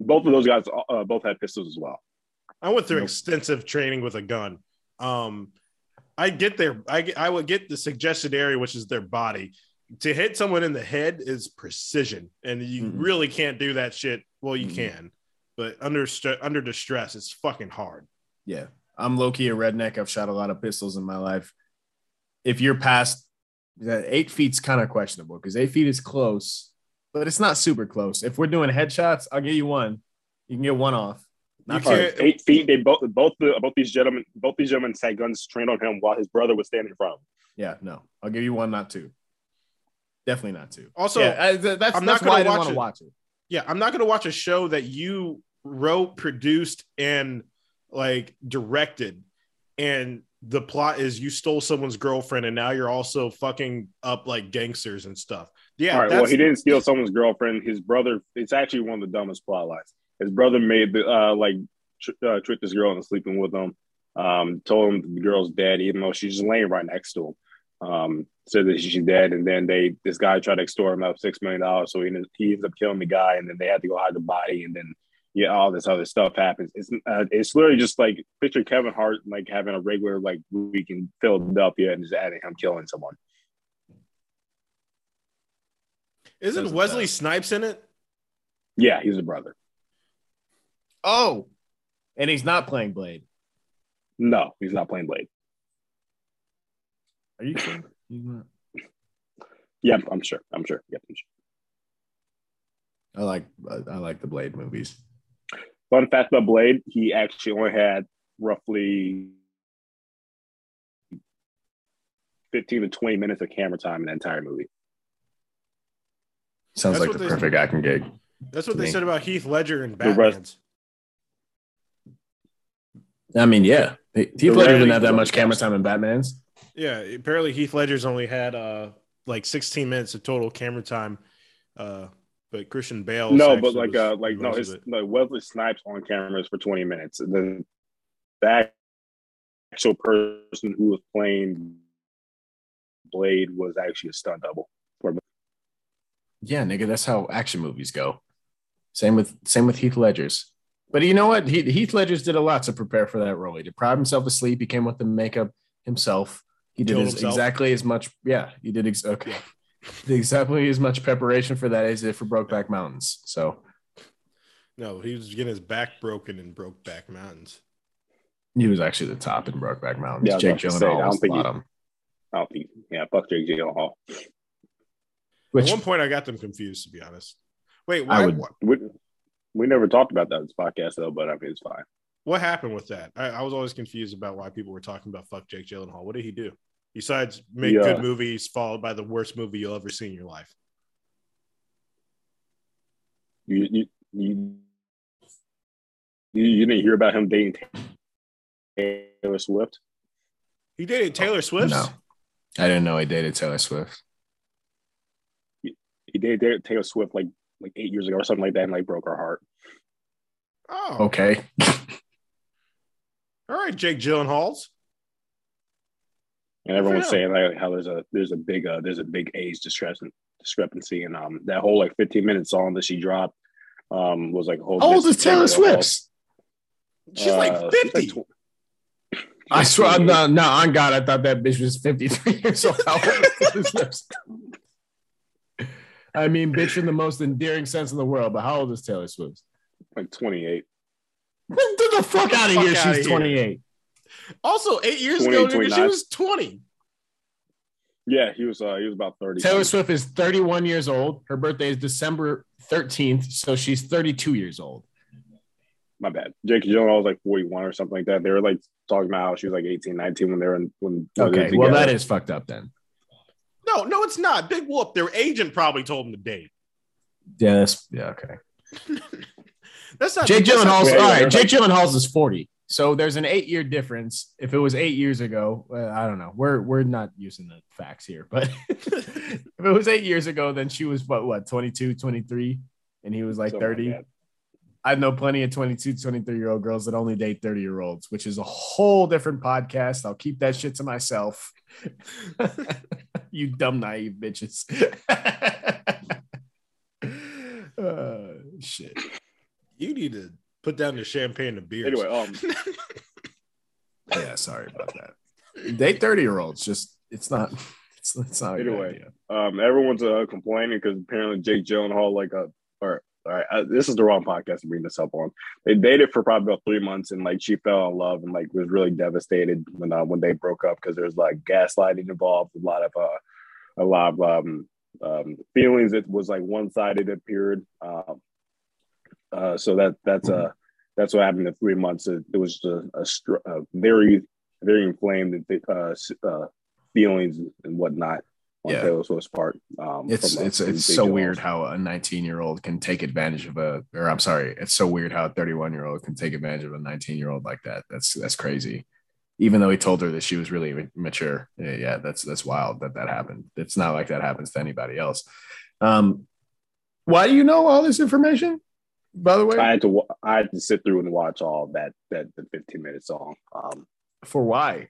Both of those guys, uh, both had pistols as well. I went through Nope. extensive training with a gun. Um, I get there. I get, I would get the suggested area, which is their body. To hit someone in the head is precision, and you Mhm. really can't do that shit. Well, you Mhm. can, but under under distress, it's fucking hard. Yeah. I'm low key a redneck. I've shot a lot of pistols in my life. If you're past that eight feet's kind of questionable because eight feet is close, but it's not super close. If we're doing headshots, I'll give you one. You can get one off. Not You All can't- eight feet. They both, both, the, both these gentlemen, both these gentlemen had guns trained on him while his brother was standing in front. Yeah, no. I'll give you one, not two. Definitely not two. Also, yeah, I- th- that's, I'm that's not gonna why I watch want to it. watch it. Yeah, I'm not going to watch a show that you wrote, produced, and like directed, and the plot is you stole someone's girlfriend, and now you're also fucking up like gangsters and stuff. Yeah, All right. Well, he didn't steal someone's girlfriend. His brother. It's actually one of the dumbest plot lines. His brother made the uh, like tr- uh, tricked this girl into sleeping with him. Um, told him the girl's dead, even though she's just laying right next to him. Um, said that she's dead, and then they this guy tried to extort him out of six million dollars. So he ended- he ends up killing the guy, and then they had to go hide the body, and then yeah, all this other stuff happens. It's uh, it's literally just like picture Kevin Hart like having a regular like week in Philadelphia and just adding him killing someone. isn't Wesley Snipes in it? Yeah, he's a brother. Oh, and he's not playing Blade. No, he's not playing Blade. Are you sure? He's not. Yeah, I'm sure. I'm sure. Yeah, I'm sure. I like I like the Blade movies. Fun fact about Blade, he actually only had roughly 15 to 20 minutes of camera time in the entire movie. Sounds That's like the they- perfect acting gig. That's what they me. said about Heath Ledger and The rest- Batman's. I mean, yeah, Heath The Ledger didn't rarely have that much camera time in Batman's. Yeah, apparently Heath Ledger's only had uh like 16 minutes of total camera time. Uh, but Christian Bale. no, but like was uh like no, most his of like Wesley Snipes on cameras for 20 minutes. And then the actual person who was playing Blade was actually a stunt double. For Yeah, nigga, that's how action movies go. Same with same with Heath Ledger's. But you know what? He, Heath Ledger's did a lot to prepare for that role. He deprived himself of sleep. He came with the makeup himself. He did his, himself? exactly as much. Yeah, he did ex- okay. [LAUGHS] Did exactly as much preparation for that as he did for Brokeback Mountains. So No, he was getting his back broken in Brokeback Mountains. he was actually the top in Brokeback Mountains. Yeah, Jake about to say, I Gyllenhaal don't was the think he- bottom. I don't think yeah, fuck Jake Gyllenhaal. Which At one point, I got them confused, to be honest. Wait, I why, would- what, We, we never talked about that in this podcast though, but I mean it's fine. what happened with that? I, I was always confused about why people were talking about fuck Jake Gyllenhaal. What did he do? Besides make Yeah. good movies followed by the worst movie you'll ever see in your life. You you you, you, you didn't hear about him dating Taylor Swift? He dated Taylor Swift. no, I didn't know he dated Taylor Swift. He dated Taylor Swift like like eight years ago or something like that, and like broke her heart. Oh, Okay, [LAUGHS] all right, Jake Gyllenhaal's. And everyone's Yeah. saying like how there's a there's a big uh there's a big age discrepan- discrepancy, and um that whole like 15 minute song that she dropped um was like a whole. how old is Taylor Swift? She's like Uh, she's 50. tw- I swear, [LAUGHS] no, no, on God, I thought that bitch was 53 years old. [LAUGHS] How old is Taylor Swift? I mean, bitch in the most endearing sense in the world, but how old is Taylor Swift? like 28. Get the fuck out of Fuck here. outta She's here. 28. Also, eight years 20, ago, nigga, she was 20. Yeah, he was uh he was about 30. Taylor Swift is 31 years old. Her birthday is December 13th, so she's 32 years old. My bad. Jake Gyllenhaal was like 41 or something like that. They were like talking about how she was like 18, 19 when they were in when when Okay, well, that is fucked up then. No, no, it's not. Big whoop. Their agent probably told them to date. Yeah, that's yeah, okay. [LAUGHS] That's not Jake that's not- Gyllenhaal's Wait, all wait, right. wait. Jake Gyllenhaal's is 40, So there's an eight year difference. If it was eight years ago, uh, I don't know. We're we're not using the facts here, but [LAUGHS] if it was eight years ago, then she was what what 22, 23, and he was like Something like 30. I know plenty of 22, 23 year old girls that only date 30 year olds, which is a whole different podcast. I'll keep that shit to myself. [LAUGHS] you dumb, naive bitches. [LAUGHS] uh, shit. You need to put down the champagne and beers. Anyway, um, [LAUGHS] Yeah, sorry about that. Date 30 year olds, just it's not, it's, [LAUGHS] it's not Anyway. um, everyone's uh, complaining because apparently Jake Gyllenhaal, like, uh, or all right, uh, this is the wrong podcast to bring this up on. They dated for probably about three months, and like she fell in love and like was really devastated when uh, when they broke up because there's like gaslighting involved, a lot of uh, a lot of um, um, feelings. It was like one sided. It appeared. Um, uh, so that that's uh that's what happened in three months. It, it was a, a, str- a very very inflamed uh, uh, feelings and whatnot on Yeah. Taylor Swift's part. Um, It's it's it's so weird how a 19 year old can take advantage of a or I'm sorry, it's so weird how a 31 year old can take advantage of a 19 year old like that. That's that's crazy. Even though he told her that she was really mature, yeah, yeah, that's that's wild that that happened. It's not like that happens to anybody else. Um, why do you know all this information? By the way, I had to I had to sit through and watch all that that the 15 minute song. Um, for why?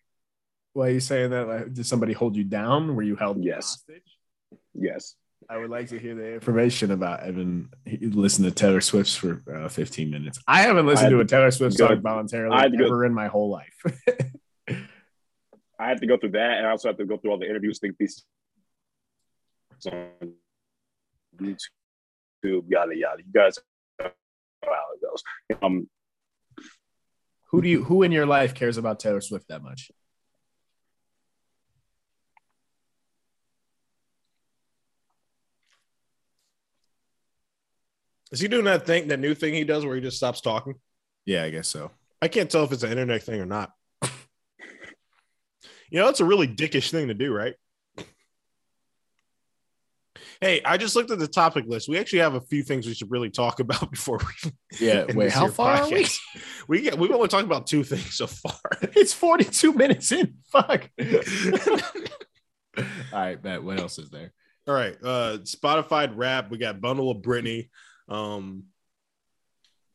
Why are you saying that? Like, did somebody hold you down? Were you held Yes. hostage? yes, I would like to hear the information about Evan. He listened to Taylor Swift's for uh, 15 minutes. I haven't listened I to a Taylor Swift song voluntarily I had to go- ever in my whole life. [LAUGHS] I have to go through that, and I also have to go through all the interviews, think pieces on YouTube, yada yada. You guys know how it goes. Um, who do you? Who in your life cares about Taylor Swift that much? Is he doing that thing, that new thing he does where he just stops talking? Yeah, I guess so. I can't tell if it's an internet thing or not. [LAUGHS] you know, it's a really dickish thing to do, right? Hey, I just looked at the topic list. We actually have a few things we should really talk about [LAUGHS] before we. Yeah. Wait, how far are we? We get we've only talked about two things so far. [LAUGHS] It's 42 minutes in. Fuck. all right, bet. What else is there? All right, uh Spotify Wrap. We got Bundle of Brittany, um,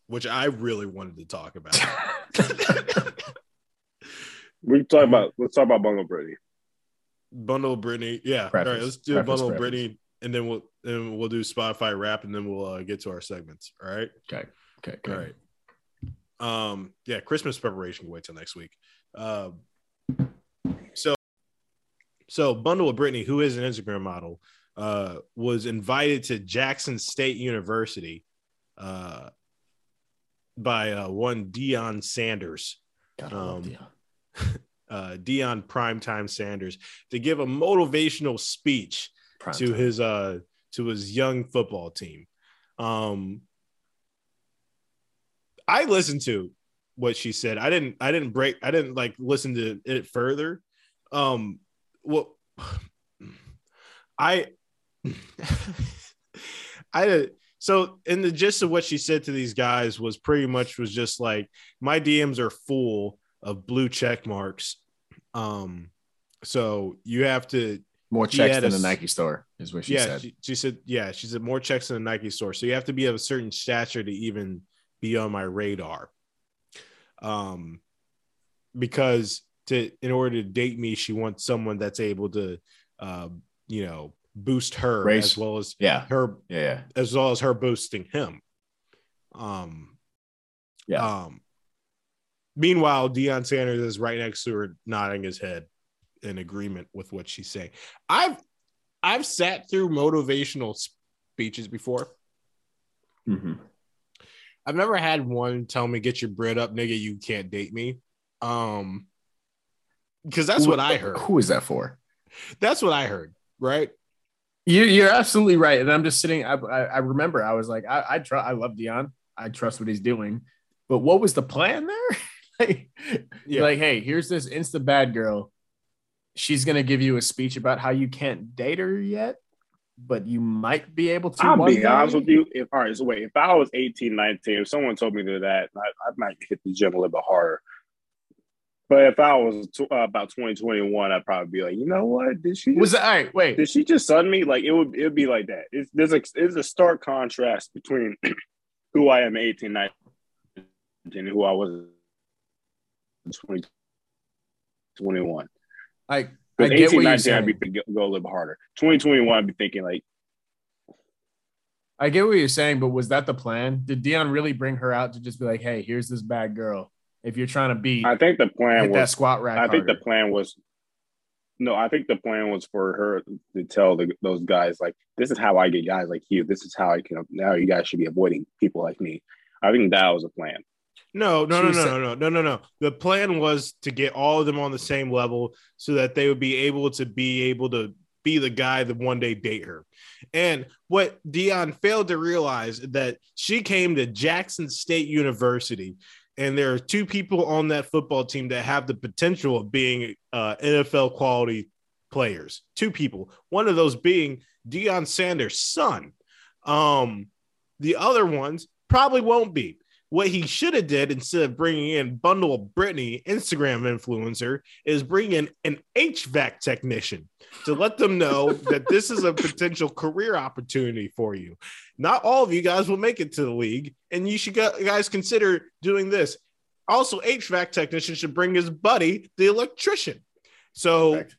which I really wanted to talk about. [LAUGHS] we talk about let's talk about Bundle Brittany. Bundle Brittany, Yeah. Preface. All right, let's do Preface, Bundle of preface. Brittany, and then we'll then we'll do Spotify Wrap, and then we'll uh, get to our segments. All right. Okay. Okay. All Good. right. Um. Yeah. Christmas preparation can wait till next week. Um. So, so Bundle of Brittany, who is an Instagram model, uh, was invited to Jackson State University, uh, by uh, one Deion Sanders, God, Um, Deion. [LAUGHS] uh, Deion Primetime Sanders, to give a motivational speech Prime to time. his uh to his young football team. Um I listened to what she said. I didn't I didn't break I didn't like listen to it further. Um what [SIGHS] I [LAUGHS] I so in the gist of what she said to these guys was pretty much was just like my DMs are full of blue check marks. Um so you have to More checks than a the Nike store is what she yeah, said. She, she said, yeah, she said more checks than a Nike store. So you have to be of a certain stature to even be on my radar. Um, because to in order to date me, she wants someone that's able to, uh, you know, boost her Raise- as well as yeah. her Yeah. Yeah. as well as her boosting him. Um, Yeah. Um, meanwhile, Deion Sanders is right next to her, nodding his head in agreement with what she's saying. I've I've sat through motivational speeches before. Mm-hmm. I've never had one tell me get your bread up, nigga. You can't date me. Um, because that's Who- what I heard. Who is that for? That's what I heard. Right? You, you're absolutely right. And I'm just sitting. I, I, I remember I was like, I, I. I love Deion. I trust what he's doing. But what was the plan there? [LAUGHS] like, Yeah. like, hey, here's this insta bad girl. She's gonna give you a speech about how you can't date her yet, but you might be able to. I'll be day. honest with you. If all right, so wait, if I was 18, 19, if someone told me to that, I, I might hit the gym a little bit harder. But if I was t- uh, about 2021, I'd probably be like, you know what? Did she Was just, it all right? Wait, did she just sun me? Like it would it would be like that. It's there's a there's a stark contrast between [CLEARS THROAT] who I am at 18, 19, and who I was 2021. I I Because get 18, what you're 19, I'd be go a little bit harder. 2021, I'd be thinking like, I get what you're saying, but was that the plan? Did Deion really bring her out to just be like, "Hey, here's this bad girl. If you're trying to beat, I think the plan hit that squat rack." I think the plan was no, I think the plan was for her to tell the, those guys like, "This is how I get guys like you. This is how I can. Now you guys should be avoiding people like me." I think that was a plan. No, no, no, no, no, no, no, no, no. The plan was to get all of them on the same level so that they would be able to be able to be the guy that one day date her. And what Deion failed to realize that she came to Jackson State University, and there are two people on that football team that have the potential of being uh, NFL quality players. Two people. One of those being Deion Sanders' son. Um, the other ones probably won't be. What he should have did instead of bringing in Bundle of Brittany, Instagram influencer, is bring in an HVAC technician to let them know that this is a potential career opportunity for you. Not all of you guys will make it to the league, and you should go- guys consider doing this. Also, HVAC technician should bring his buddy, the electrician. So Correct.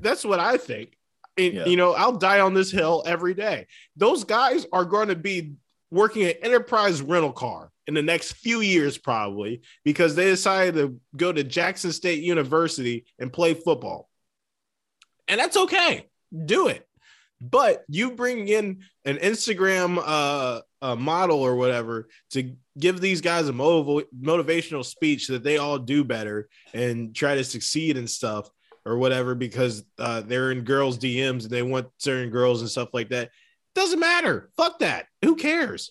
that's what I think. And, Yeah. You know, I'll die on this hill every day. Those guys are going to be working at Enterprise Rental Car in the next few years, probably because they decided to go to Jackson State University and play football. And that's okay. Do it. But you bring in an Instagram uh, uh, model or whatever to give these guys a motiv- motivational speech that they all do better and try to succeed and stuff or whatever because uh, they're in girls' DMs and they want certain girls and stuff like that. Doesn't matter. Fuck that. Who cares?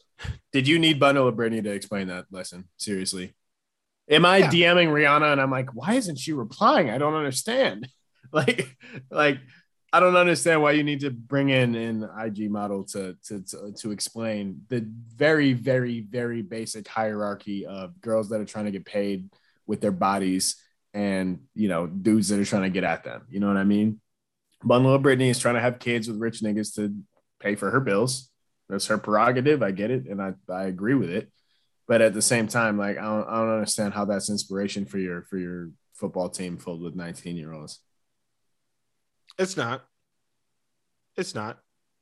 Did you need Bundle of Brittany to explain that lesson? Seriously. Am I Yeah. DMing Rihanna and I'm like, why isn't she replying? I don't understand. [LAUGHS] Like, like I don't understand why you need to bring in an IG model to to to, to explain the very, very, very basic hierarchy of girls that are trying to get paid with their bodies and you know, dudes that are trying to get at them. You know what I mean? Bundle of Brittany is trying to have kids with rich niggas to pay for her bills. That's her prerogative. I get it, and I, I agree with it. But at the same time, like I don't, I don't understand how that's inspiration for your for your football team filled with 19 year olds. It's not. It's not.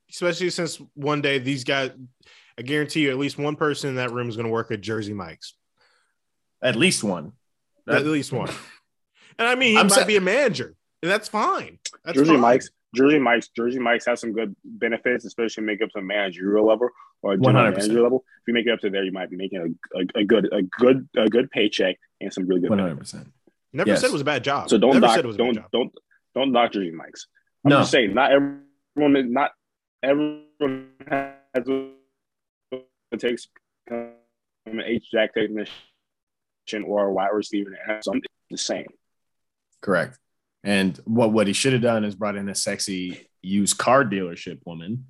Especially since one day these guys, I guarantee you, at least one person in that room is going to work at Jersey Mike's. At least one. at least one. [LAUGHS] And I mean, he I'm might sa- be a manager, and that's fine. That's Jersey fine. Mike's, Jersey Mike's, Jersey Mike's has some good benefits, especially make up to managerial level or general 100%. manager level. If you make it up to there, you might be making a, a, a good a good a good paycheck and some really good 100. benefits. percent Never Yes. said it was a bad job. So don't Never knock, said it was a bad don't job. don't don't knock Jersey Mike's. I'm No. just saying, not everyone, is- not everyone has what it takes to become an HVAC technician or a wide receiver. And has something the same. Correct. And what what he should have done is brought in a sexy used car dealership woman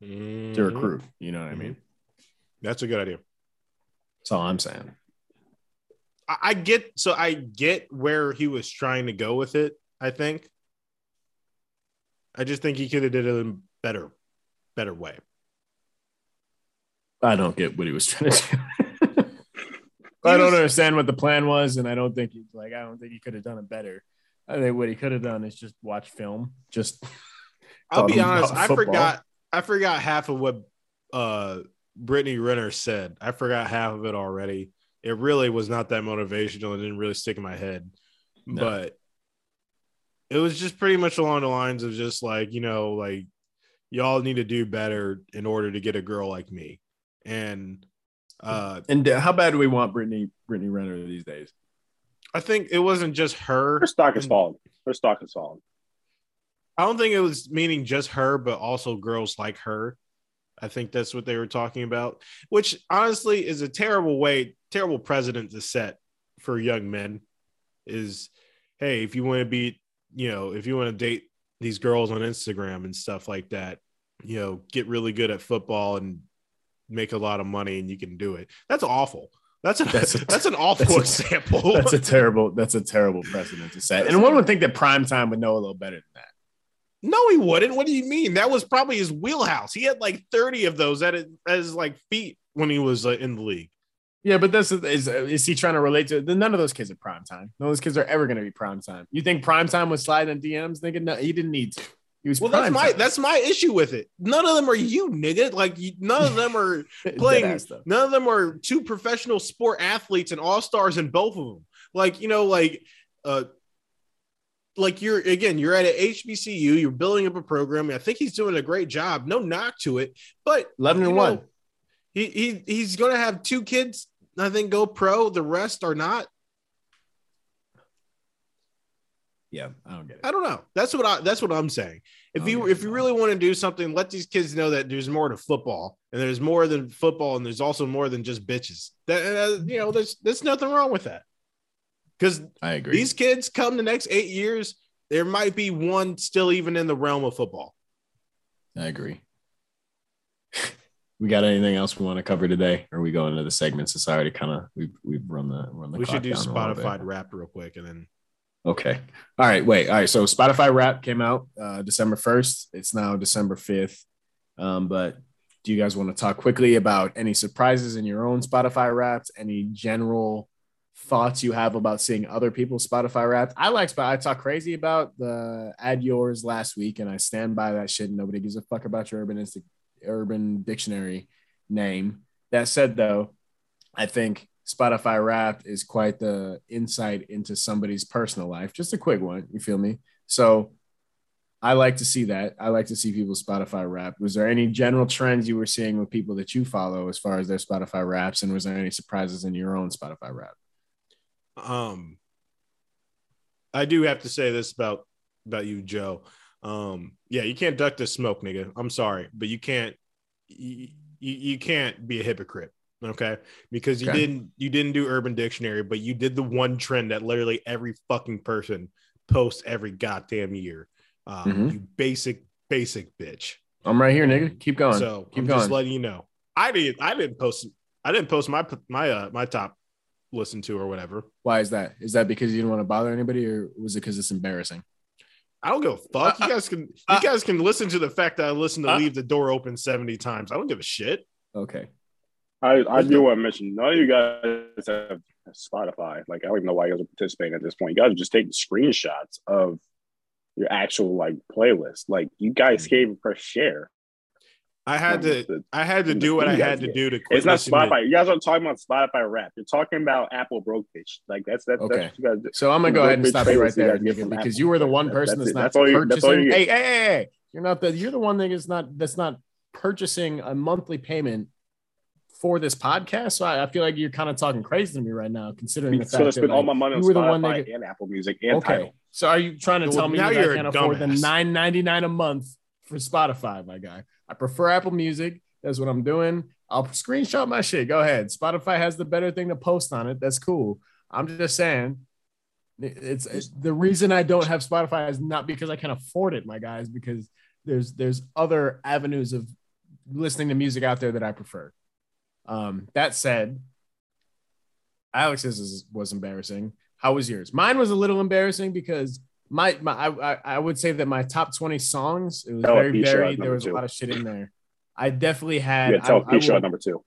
to Mhm. recruit. You know what I mean? That's a good idea. That's all I'm saying. I, I get so I get where he was trying to go with it. I think. I just think he could have did it in better, better way. I don't get what he was trying to do. I don't understand what the plan was, and I don't think he's like I don't think he could have done it better. I think what he could have done is just watch film. Just [LAUGHS] I'll be honest. I football. forgot. I forgot half of what uh Brittany Renner said. I forgot half of it already. It really was not that motivational. It didn't really stick in my head, No. but it was just pretty much along the lines of just like you know, like y'all need to do better in order to get a girl like me. And uh and uh, how bad do we want Brittany Brittany Renner these days? I think it wasn't just her. Her stock is And- falling. Her stock is falling. I don't think it was meaning just her, but also girls like her. I think that's what they were talking about, which honestly is a terrible way, terrible precedent to set for young men. Is hey, if you want to be, you know, if you want to date these girls on Instagram and stuff like that, you know, get really good at football and make a lot of money and you can do it. That's awful. That's a, That's [LAUGHS] that's, an awful a- example. That's a terrible. That's a terrible precedent to set. And one would think that prime time would know a little better than that. no, he wouldn't. What do you mean? That was probably his wheelhouse. He had like 30 of those at his, at his like feet when he was uh, in the league. Yeah, but this is, is is he trying to relate to? None of those kids are prime time. None of those kids are ever going to be prime time. You think prime time was sliding in DMs? Thinking no, he didn't need to. Well, that's my time. that's my issue with it. None of them are you, nigga. Like you, none of them are [LAUGHS] playing. None of them are two professional sport athletes and all stars in both of them. Like you know, like uh, like you're again, you're at an HBCU. You're building up a program. I think he's doing a great job. No knock to it, but Eleven and know, one. He he he's going to have two kids. I think go pro. The rest are not. Yeah, I don't get it. I don't know. That's what I. That's what I'm saying. If you if you really want to do something, let these kids know that there's more to football, and there's more than football, and there's also more than just bitches. That uh, you know, there's there's nothing wrong with that. Because I agree. these kids come the next eight years, there might be one still even in the realm of football. I agree. [LAUGHS] we got anything else we want to cover today? Or are we going into the segments? It's already kind of we've we've run the run the. we should do down a little. Spotify Wrap real quick, and then Okay. All right. Wait. All right. So Spotify Wrap came out uh, December first. It's now December fifth. Um, but do you guys want to talk quickly about any surprises in your own Spotify Wrapped? Any general thoughts you have about seeing other people's Spotify Wrapped? I like Spotify. I talk crazy about the add yours last week, and I stand by that shit. Nobody gives a fuck about your urban urban dictionary name. That said, though, I think Spotify Wrapped is quite the insight into somebody's personal life. Just a quick one, you feel me? So I like to see that. I like to see people's Spotify Wrapped. Was there any general trends you were seeing with people that you follow as far as their Spotify Wraps, and was there any surprises in your own Spotify Wrap? um, I do have to say this about about you, Joe. Um, yeah, you can't duck the smoke, nigga. I'm sorry, but you can't you, you, you can't be a hypocrite. Okay, because you Okay. didn't you didn't do Urban Dictionary, but you did the one trend that literally every fucking person posts every goddamn year. Um, Mhm. You basic basic bitch. I'm right here, nigga. Keep going. So Keep I'm going. just letting you know. I didn't I didn't post I didn't post my my uh my top listen to or whatever. Why is that? Is that because you didn't want to bother anybody, or was it because it's embarrassing? I don't give a fuck. You Uh, guys can you uh, guys can listen to the fact that I listened to uh, leave the door open 70 times. I don't give a shit. Okay. I, I do want to mention none of you guys have Spotify. Like I don't even know why you guys are participating at this point. You guys are just taking screenshots of your actual like playlist. Like you guys mm-hmm. can't even press share. I had to The- I had to do what I had to do to quit It's not to- Spotify. You guys aren't talking about Spotify Wrap. You're talking about Apple broke bitch. Like that's that's Okay. that's what you guys do. So I'm gonna go ahead and stop you right there, gotta get nigga, from because you were the one person that's that's, not That's you- that's purchasing. you Hey, hey, hey, hey! You're not the. You're the one nigga that's not that's not purchasing a monthly payment for this podcast. So I, I feel like you're kind of talking crazy to me right now, considering the So I fact that spend all my money on you were the one Spotify and Apple Music and okay. Tidal. So are you trying to Well, tell me now that I you're a can't afford the nine ninety nine a month for Spotify, my guy? I prefer Apple Music. That's what I'm doing. I'll screenshot my shit. Go ahead. Spotify has the better thing to post on it. That's cool. I'm just saying. It's, it's the reason I don't have Spotify is not because I can't afford it, my guys, because there's there's other avenues of listening to music out there that I prefer. Um, that said, Alex's is, was embarrassing. How was yours? Mine was a little embarrassing because my, my I, I- would say that my top 20 songs, it was Tell very varied. There was a lot of shit in there. I definitely had to tell I, I, P Shaw will- number two.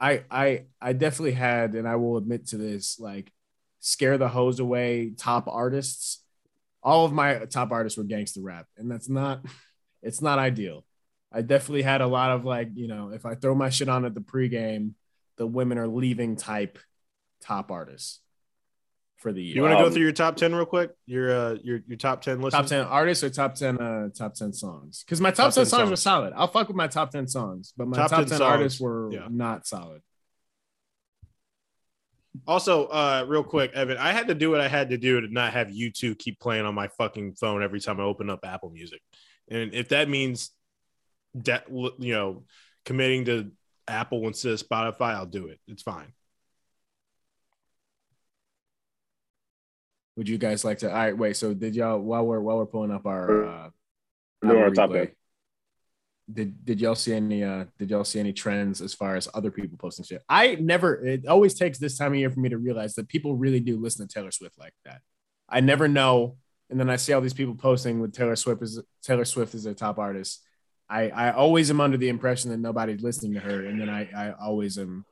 I I I definitely had, and I will admit to this, like scare the hose away top artists. All of my top artists were gangster rap, and that's not [LAUGHS] it's not ideal. I definitely had a lot of like, you know, if I throw my shit on at the pregame, the women are leaving type top artists for the year. You want to go Um, through your top 10 real quick? Your uh your your top 10 list. top 10 artists or top 10 uh top 10 songs because my top, Top 10, 10 songs, songs. were solid i'll fuck with my top 10 songs but my top, Top 10, 10 artists were yeah. not solid Also, uh, real quick, Evan, I had to do what I had to do to not have you two keep playing on my fucking phone every time I open up Apple Music. And if that means that you know committing to Apple instead of Spotify, I'll do it. It's fine. would you guys like to all right wait so did y'all while we're while we're pulling up our uh We're our on top replay, did did y'all see any uh did y'all see any trends as far as other people posting shit? I never it always takes this time of year for me to realize that people really do listen to Taylor Swift like that. I never know. And then I see all these people posting with Taylor Swift as Taylor Swift as their top artist. I, I always am under the impression that nobody's listening to her. And then I, I always am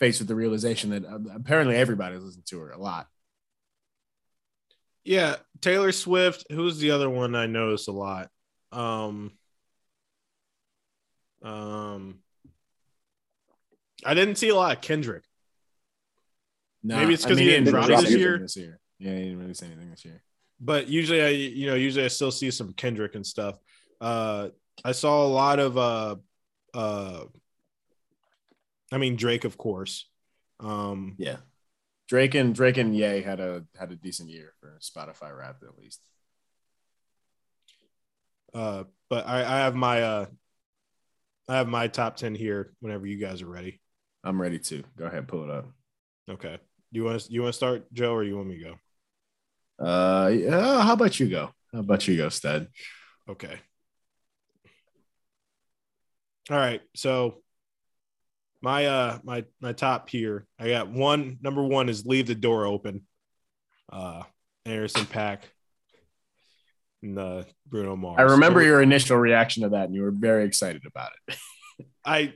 faced with the realization that uh, apparently everybody's listening to her a lot. Yeah, Taylor Swift. Who's the other one I notice a lot? Um, um, I didn't see a lot of Kendrick. Maybe it's I 'cause he didn't drop drop this year. This year. Yeah, he didn't really say anything this year. but usually I you know usually I still see some Kendrick and stuff. Uh I saw a lot of uh uh I mean Drake of course. Um Yeah. Drake and Drake and Ye had a had a decent year for Spotify Wrap at least. uh but I, I have my uh I have my top 10 here whenever you guys are ready. I'm ready to go ahead, pull it up. Okay. Do you want to you want to start Joe or you want me to go? Uh, yeah, how about you go? How about you go, Stead? Okay. All right. So my uh my my top here, I got one number one is leave the door open. Uh Anderson .Paak and uh Bruno Mars. I remember Number- your initial reaction to that, and you were very excited about it. [LAUGHS] I,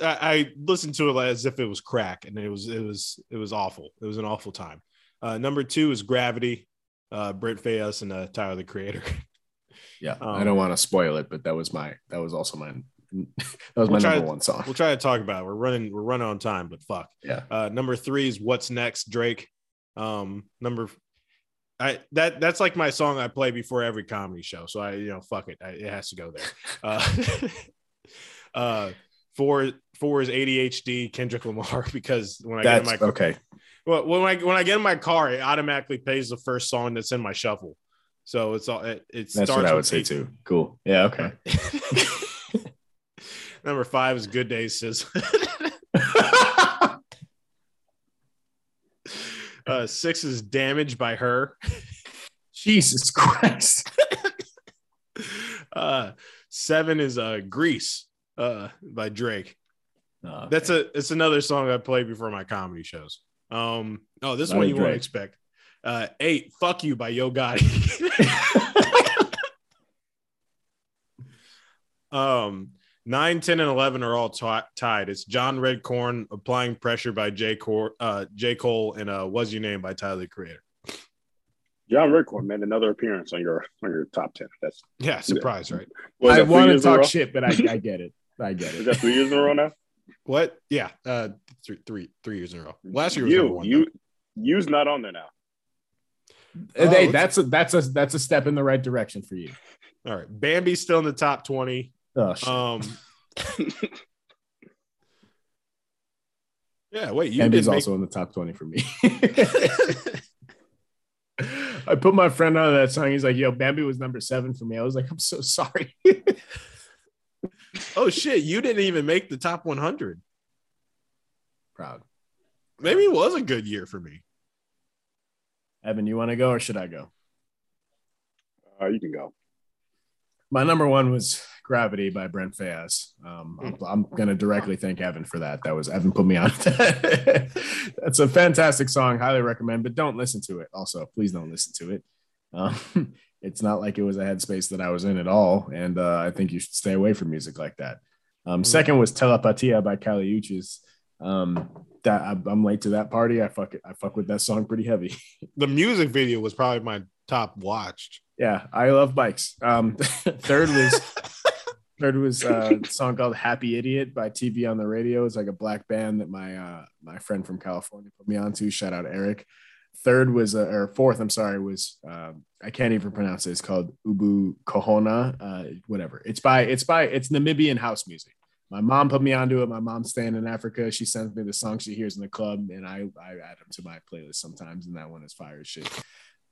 I listened to it as if it was crack, and it was it was it was awful. It was an awful time. Uh, number two is Gravity, uh, Brent Faiyaz and uh, Tyler the Creator. Yeah, [LAUGHS] Um, I don't want to spoil it, but that was my that was also my [LAUGHS] that was my We'll try number to- one song. we'll try to talk about it. We're running we're running on time, but fuck. Yeah. Uh, number three is What's Next, Drake. Um, number I that that's like my song I play before every comedy show. So I you know fuck it, I, it has to go there. Uh, [LAUGHS] uh, four four is ADHD Kendrick Lamar [LAUGHS] because when I get in my okay. Well, when I when I get in my car, it automatically plays the first song that's in my shuffle. So it's all it, it That's starts what I would say too. Cool. Yeah. Okay. Number five is Good Days SZA. [LAUGHS] uh, six is Damaged by Her. Jesus Christ. [LAUGHS] Uh, seven is uh, Greece uh, by Drake. Oh, That's a it's another song I play before my comedy shows. Um, oh, this Not one you won't expect. Uh, eight, Fuck You by Yo Gotti. [LAUGHS] Um, nine, 10, and 11 are all ti- tied. It's John Redcorn, Applying Pressure by J. Cole, uh, J. Cole and uh, Was Your Name by Tyler, the Creator. John Redcorn made another appearance on your on your top ten. That's Yeah, surprise, right? was I that three want to years in a row? talk shit, but I, I get it. I get Is it. that three years in a row now? [LAUGHS] What? Yeah, uh, three, three, three years in a row. Last year was number you one. you you's not on there now. Oh, hey, it's- that's a that's a that's a step in the right direction for you. All right, Bambi's still in the top twenty. Oh shit. Um, [LAUGHS] yeah. Wait, you Andy's did make- also in the top 20 for me. [LAUGHS] I put my friend on that song. He's like, yo, Bambi was number seven for me. I was like, I'm so sorry. [LAUGHS] oh shit, you didn't even make the top one hundred. Proud. Maybe it was a good year for me. Evan, you want to go or should I go? Uh, you can go. My number one was Gravity by Brent Faiyaz. Um, I'm, I'm going to directly thank Evan for that. That was Evan put me on. [LAUGHS] That's a fantastic song. Highly recommend, but don't listen to it. Also, please don't listen to it. Um, [LAUGHS] it's not like it was a headspace that I was in at all. And uh, I think you should stay away from music like that. Um, second was Telepatia by Kali Uchis. Um, that I, I'm late to that party. I fuck it. I fuck with that song pretty heavy. [LAUGHS] The music video was probably my top watched. Yeah, I love bikes. Um, third was third was uh, [LAUGHS] a song called "Happy Idiot" by TV on the Radio. It's like a black band that my uh, my friend from California put me onto. Shout out Eric. Third was uh, or fourth, I'm sorry, was um, I can't even pronounce it. It's called Ubu Kohona. Uh, whatever. It's by it's by it's Namibian house music. My mom put me onto it. My mom's staying in Africa. She sends me the songs she hears in the club, and I I add them to my playlist sometimes. And that one is fire as shit.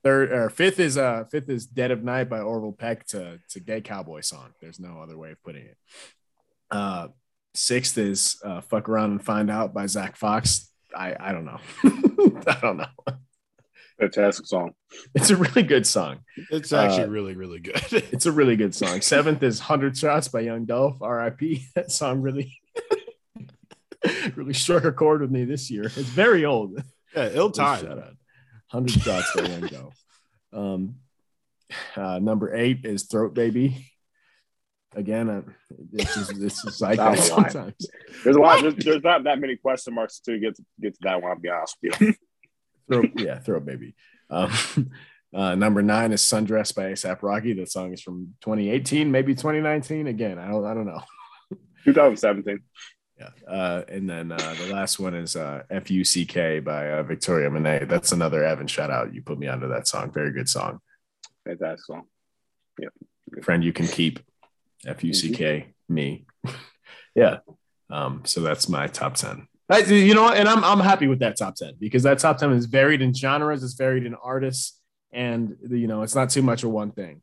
Third or fifth is uh fifth is Dead of Night by Orville Peck to to Gay Cowboy song. There's no other way of putting it. Uh sixth is uh Fuck Around and Find Out by Zach Fox. I I don't know. [LAUGHS] I don't know. Fantastic song. It's a really good song. It's actually Uh, really, really good. [LAUGHS] It's a really good song. Seventh is Hundred Shots by Young Dolph. R.I.P. [LAUGHS] That song really, really struck a chord with me this year. It's very old. yeah, ill Shout time. Out. Hundred Shots by Young Dolph. Um, uh, number eight is Throat Baby. Again, uh, this is this is like that sometimes. There's a lot. There's, there's not that many question marks to get to get to that one. I'll be honest with you. [LAUGHS] Throat, yeah, Throat Baby. Um, [LAUGHS] uh, number nine is Sundress by ASAP Rocky. That song is from 2018, maybe 2019. Again, I don't I don't know. 2017. Yeah. Uh, and then uh, the last one is uh, F-U-C-K by uh, Victoria Monet. That's another Evan shout out. You put me onto that song. Very good song. Fantastic song. Friend, you can keep F-U-C-K me. [LAUGHS] yeah. Um, so that's my top 10. I, you know, and I'm, I'm happy with that top 10 because that top 10 is varied in genres, it's varied in artists, and, you know, it's not too much of one thing.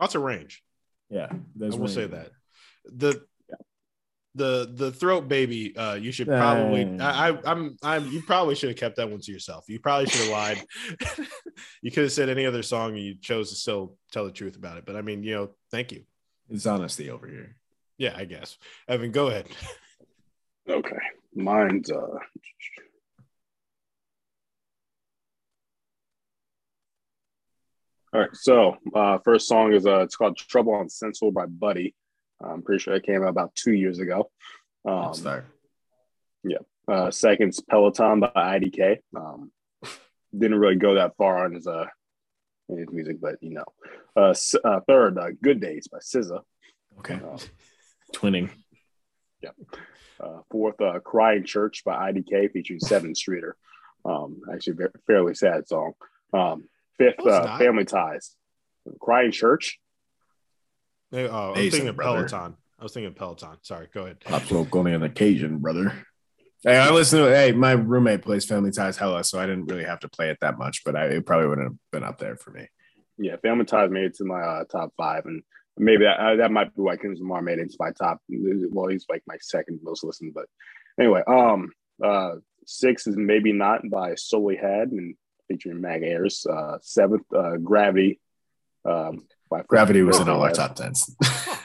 Lots of range. Yeah. I will range. say that. The the the throat baby, uh, you should probably. I, I I'm I'm you probably should have kept that one to yourself. You probably should have lied. [LAUGHS] you could have said any other song and you chose to still tell the truth about it. But I mean, you know, thank you. It's honesty over here. Yeah, I guess. Evan, go ahead. Okay. Mine's uh All right, so uh, first song is uh, it's called "Trouble on Central" by Buddy. I'm pretty sure it came out about two years ago. Um, Let's uh, second's Peloton by IDK. Um, didn't really go that far on his uh in his music, but you know. Uh, uh, third, uh, "Good Days" by SZA. Okay. Uh, Twinning. Uh, fourth, uh, "Crying Church" by IDK featuring Sevyn Streeter. Um, actually, a fairly sad song. Um, fifth, uh, "Family Ties." Crying Church. Hey, Oh, I was thinking of brother. Pelican. I was thinking of Peloton. Sorry, go ahead. Pop smoke only on occasion, brother. Hey, I listen to hey, my roommate plays Family Ties hella, so I didn't really have to play it that much, but I it probably wouldn't have been up there for me. Yeah, Family Ties made it to my uh, top five, and maybe that uh, that might be why Kendrick Lamar made it into my top. Well, he's like my second most listened, but anyway, um, uh, six is maybe not by Solely Had and featuring Mag Ayers. Uh, seventh, uh, Gravity. Um, by Gravity was in all our top tens. [LAUGHS]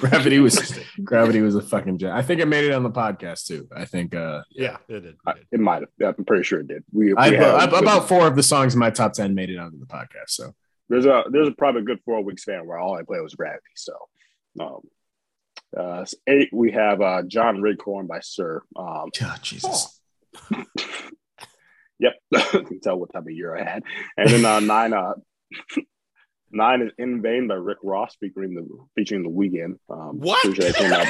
Gravity was [LAUGHS] Gravity was a fucking jet. I think it made it on the podcast too. I think uh Yeah, it did. It did. It might have. Yeah, I'm pretty sure it did. We, we I, had- I- about four of the songs in my top ten made it onto the podcast. So there's a there's a probably a good four weeks span where all I play was Gravity. So, um, uh, eight we have uh, John Redcorn by Sir. Um, oh, Jesus. [LAUGHS] Yep, you can tell what type of year I had. And then uh, nine, uh, nine is In Vein by Rick Ross, featuring the featuring the Weeknd. Um, What? sure that came [LAUGHS] out-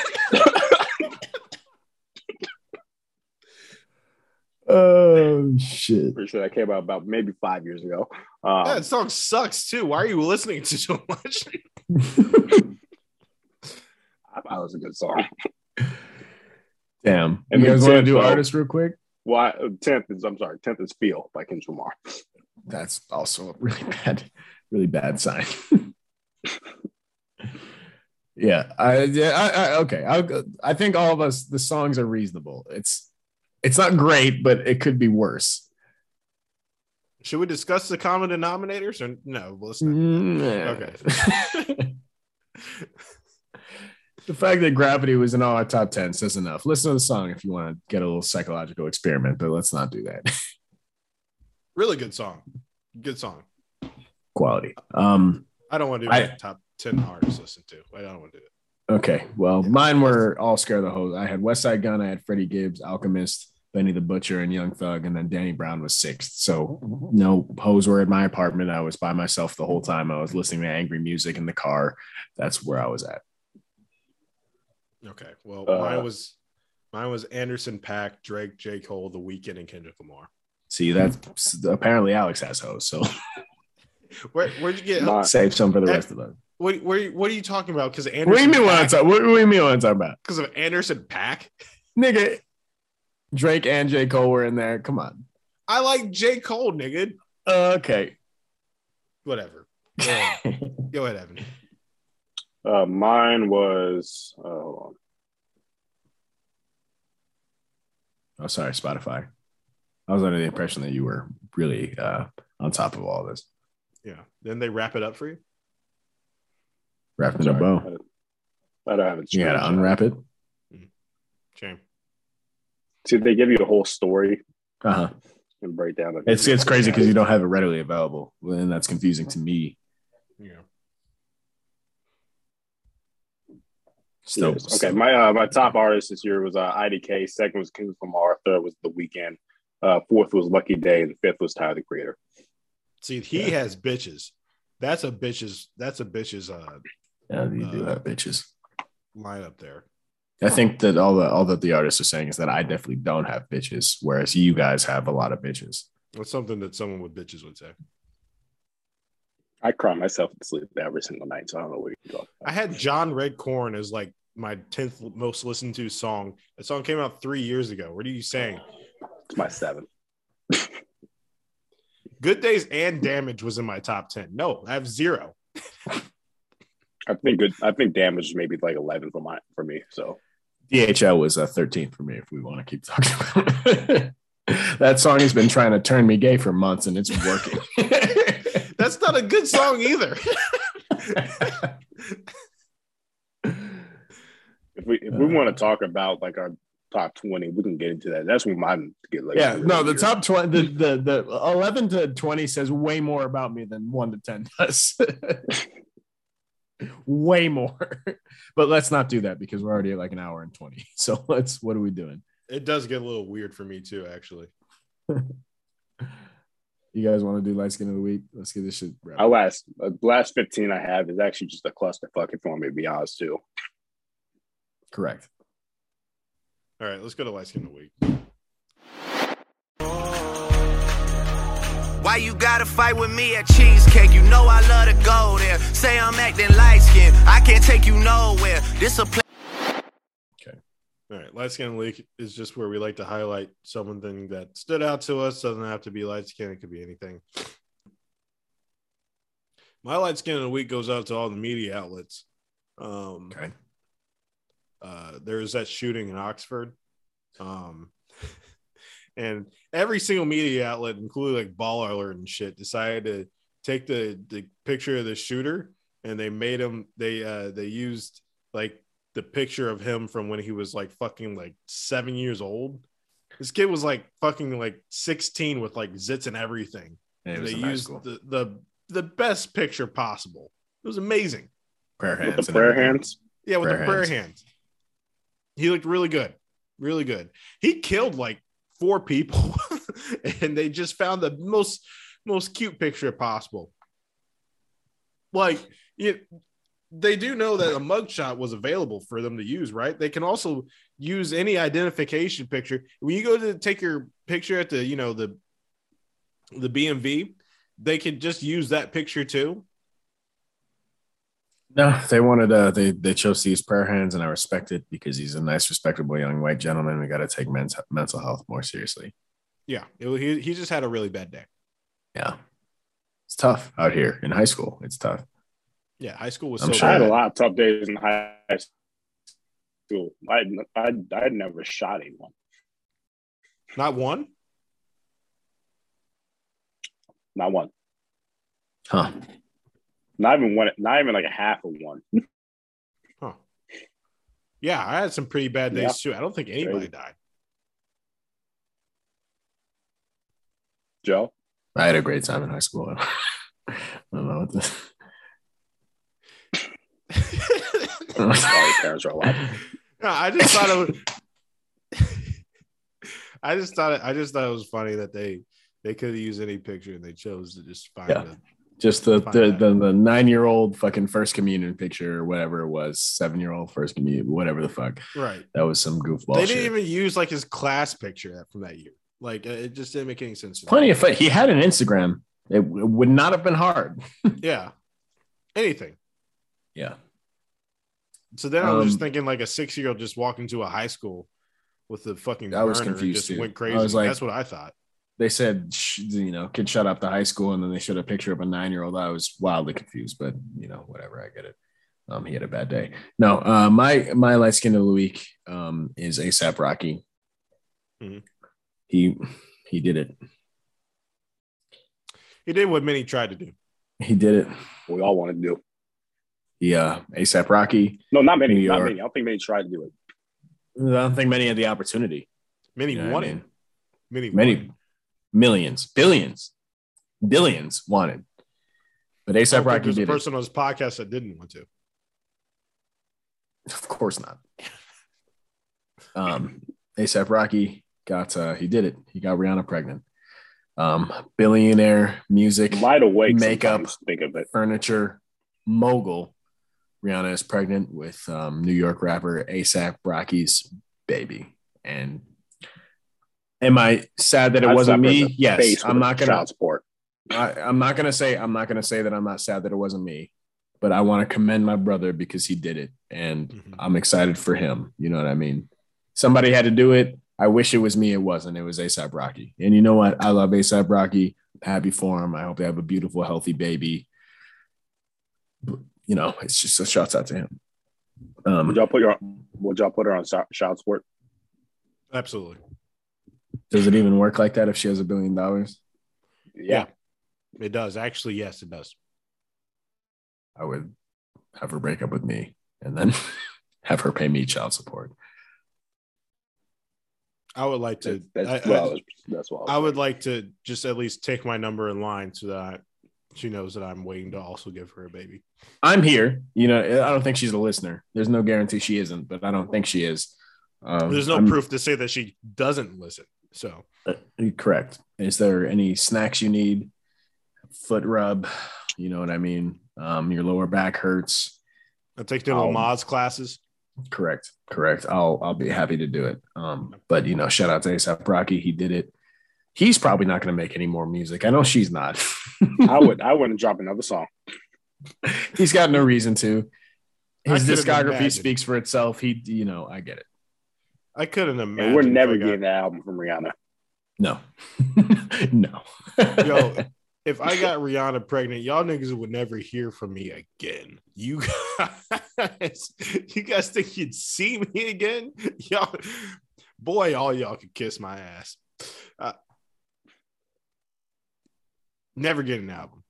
Oh shit. pretty sure that came out about maybe five years ago. Um, that song sucks too. Why are you listening to so much? [LAUGHS] I thought it was a good song. Damn. And you then guys want to do though. artists real quick? Why tenth is I'm sorry, tenth is Feel by Kendrick Lamar. That's also a really [LAUGHS] bad, really bad sign. [LAUGHS] yeah, I, yeah, I, I okay. I, I think all of us, the songs are reasonable. It's, it's not great, but it could be worse. Should we discuss the common denominators or no? Well, let's not. Mm, Okay. [LAUGHS] the fact that Gravity was in all our top ten says enough. Listen to the song if you want to get a little psychological experiment, but let's not do that. [LAUGHS] Really good song. Good song. Quality. Um. I don't want to do I- top 10 artists listen to. I don't want to do it. Okay. Well, mine were all scare the hose. I had Westside Gunn, I had Freddie Gibbs, Alchemist, Benny the Butcher, and Young Thug, and then Danny Brown was sixth. So no hoes were in my apartment. I was by myself the whole time. I was listening to angry music in the car. That's where I was at. Okay. Well, Uh, mine was mine was Anderson .Paak, Drake, J. Cole, The Weeknd, and Kendrick Lamar. See, that's apparently Alex has hoes. So [LAUGHS] Where where'd you get Mine- save some for the rest of us. what where, what are you talking about? Because Anderson What do you mean when I Paak- talk? What do you mean when I talk about? because of Anderson .Paak? Nigga, Drake and J. Cole were in there. Come on. I like J. Cole, nigga. Okay. Whatever. [LAUGHS] Go ahead, Go ahead Evan. Uh, mine was uh, hold on. Oh, sorry, Spotify. I was under the impression that you were really uh, on top of all this. Yeah. Then they wrap it up for you. Wrapping a bow. I don't have it. You gotta unwrap it. Shame. See, they give you a whole story Uh huh. and break down. the- It's it's crazy because you don't have it readily available, and that's confusing to me. Yeah. Still, Yes. Okay, my uh, my top artist this year was uh, IDK. Second was Kings from Arthur. Was the Weeknd. Uh, fourth was Lucky Daye, and fifth was Tyler the Creator. See, he has bitches. That's a bitches. That's a bitches uh, yeah, you do uh, have bitches. lineup there. I think that all the all that the artists are saying is that I definitely don't have bitches, whereas you guys have a lot of bitches. That's something that someone with bitches would say. I cry myself to sleep every single night, so I don't know what you're talking I had John Redcorn as like my tenth most listened to song. That song came out three years ago. What are you saying? It's my seven. [LAUGHS] Good Days and Damage was in my top ten. No, I have zero. I think good. I think damage is maybe like eleven for my for me. So DHL was a 13th for me if we want to keep talking about it. [LAUGHS] that song has been trying to turn me gay for months and it's working. [LAUGHS] That's not a good song either. [LAUGHS] if we if we Uh. want to talk about like our top twenty, we can get into that. That's when mine get like yeah, no, the weird. top 20, the, the, the 11 to 20 says way more about me than 1 to 10 does. [LAUGHS] way more. But let's not do that because we're already at like an hour and 20. [LAUGHS] So let's, what are we doing? it does get a little weird for me too, actually. [LAUGHS] You guys want to do light skin of the week? Let's get this shit. wrapped Our last uh, last fifteen I have is actually just a clusterfuck. If you want me to be honest, too. Correct. All right, let's go to Light Skin of the Week. Why you gotta fight with me at Cheesecake? You know I love to go there. Say I'm acting light skinned. I can't take you nowhere. This a place. All right, light skin of the week is just where we like to highlight something that stood out to us. Doesn't have to be light skin; it could be anything. My light skin of the week goes out to all the media outlets. Um, Okay. Uh, there was that shooting in Oxford, um, [LAUGHS] and every single media outlet, including like Ball Alert and shit, decided to take the the picture of the shooter, and they made him. They uh, they used like the picture of him from when he was like fucking like seven years old. This kid was like fucking like sixteen with like zits and everything, And and they used the, the the best picture possible. It was amazing. prayer hands. prayer hands. Yeah, with Prayer the prayer hands. hands. He looked really good. Really good. He killed like four people [LAUGHS] and they just found the most most cute picture possible. Like you, they do know that a mugshot was available for them to use, right? They can also use any identification picture. When you go to take your picture at the, you know, the the BMV, they can just use that picture too. No, they wanted uh they they chose to use prayer hands and I respect it because he's a nice, respectable young white gentleman. We gotta take men's mental health more seriously. Yeah, it, he he just had a really bad day. Yeah. It's tough out here in high school. It's tough. Yeah, high school was I'm so sure. I had a lot of tough days in high school. I I I never shot anyone. Not one. Not one. Huh. Not even one. Not even like a half of one. Huh. Yeah, I had some pretty bad days Yeah. too. I don't think anybody Crazy. died. Joe. I had a great time in high school. [LAUGHS] I don't know what this. Sorry, parents are alive. [LAUGHS] No, I just thought it was. [LAUGHS] I just thought it, I just thought it was funny that they they could have used any picture and they chose to just find Yeah. it. Just the the, the, the nine year old fucking first communion picture or whatever it was, seven year old first communion, whatever the fuck. Right. That was some goofball they didn't even use like his class picture from that year. Like uh, it just didn't make any sense. Plenty of fun. He had an Instagram. It, w- would not have been hard. [LAUGHS] Yeah. Anything. Yeah. So then I was just Um, thinking like a six year old just walked into a high school with the fucking I was confused, just too. went I crazy. was like- That's what I thought. They said, you know, kid shut up to high school, and then they showed a picture of a nine year old. I was wildly confused, but you know, whatever. I get it. Um, he had a bad day. No, uh, my my light skin of the week um, is ASAP Rocky. mm-hmm. He he did it. He did what many tried to do. He did it. We all wanted to do. Yeah, ASAP Rocky. No, not many. New Not many. I don't think many tried to do it. I don't think many had the opportunity. Many You know what I wanted. mean? Many, Many wanted. Millions, billions, billions wanted, but ASAP Rocky There's a did it. person on this podcast that didn't want to. Of course not. Um, ASAP Rocky got uh, he did it. He got Rihanna pregnant. Um, billionaire music Wide awake. Makeup. sometimes, Think of it. furniture mogul. Rihanna is pregnant with um, New York rapper ASAP Rocky's baby. And am I sad that it I'd wasn't me? Yes. I'm not gonna. child support. I, I'm not gonna say. I'm not gonna say that I'm not sad that it wasn't me. But I want to commend my brother because he did it, and Mhm. I'm excited for him. You know what I mean? Somebody had to do it. I wish it was me. It wasn't. It was ASAP Rocky. And you know what? I love ASAP Rocky. I'm happy for him. I hope they have a beautiful, healthy baby. You know, it's just a shout out to him. Um, Would y'all put your Would y'all put her on so- child support? Absolutely. Does it even work like that if she has a billion dollars? Yeah. It does. Actually, yes, it does. I would have her break up with me and then [LAUGHS] have her pay me child support. I would like to. That's, I, that's, I- well, that's what I would like to just at least take my number in line so that she knows that I'm waiting to also give her a baby. I'm here. You know, I don't think she's a listener. There's no guarantee she isn't, but I don't think she is. Um, There's no I'm- proof to say that she doesn't listen. So uh, Correct. Is there any snacks you need? Foot rub. You know what I mean? Um, your lower back hurts. I take the little Lamaze classes. Correct. Correct. I'll I'll be happy to do it. Um, but you know, shout out to ASAP Rocky. He did it. He's probably not going to make any more music. I know she's not. I would. [LAUGHS] I wouldn't drop another song. He's got no reason to. His discography speaks for itself. He, you know, I get it. I couldn't imagine. And we're never got- getting that album from Rihanna. No, [LAUGHS] no. Yo, if I got Rihanna pregnant, y'all niggas would never hear from me again. You guys, [LAUGHS] you guys think you'd see me again? Y'all, boy, all y'all could kiss my ass. Uh, never get an album.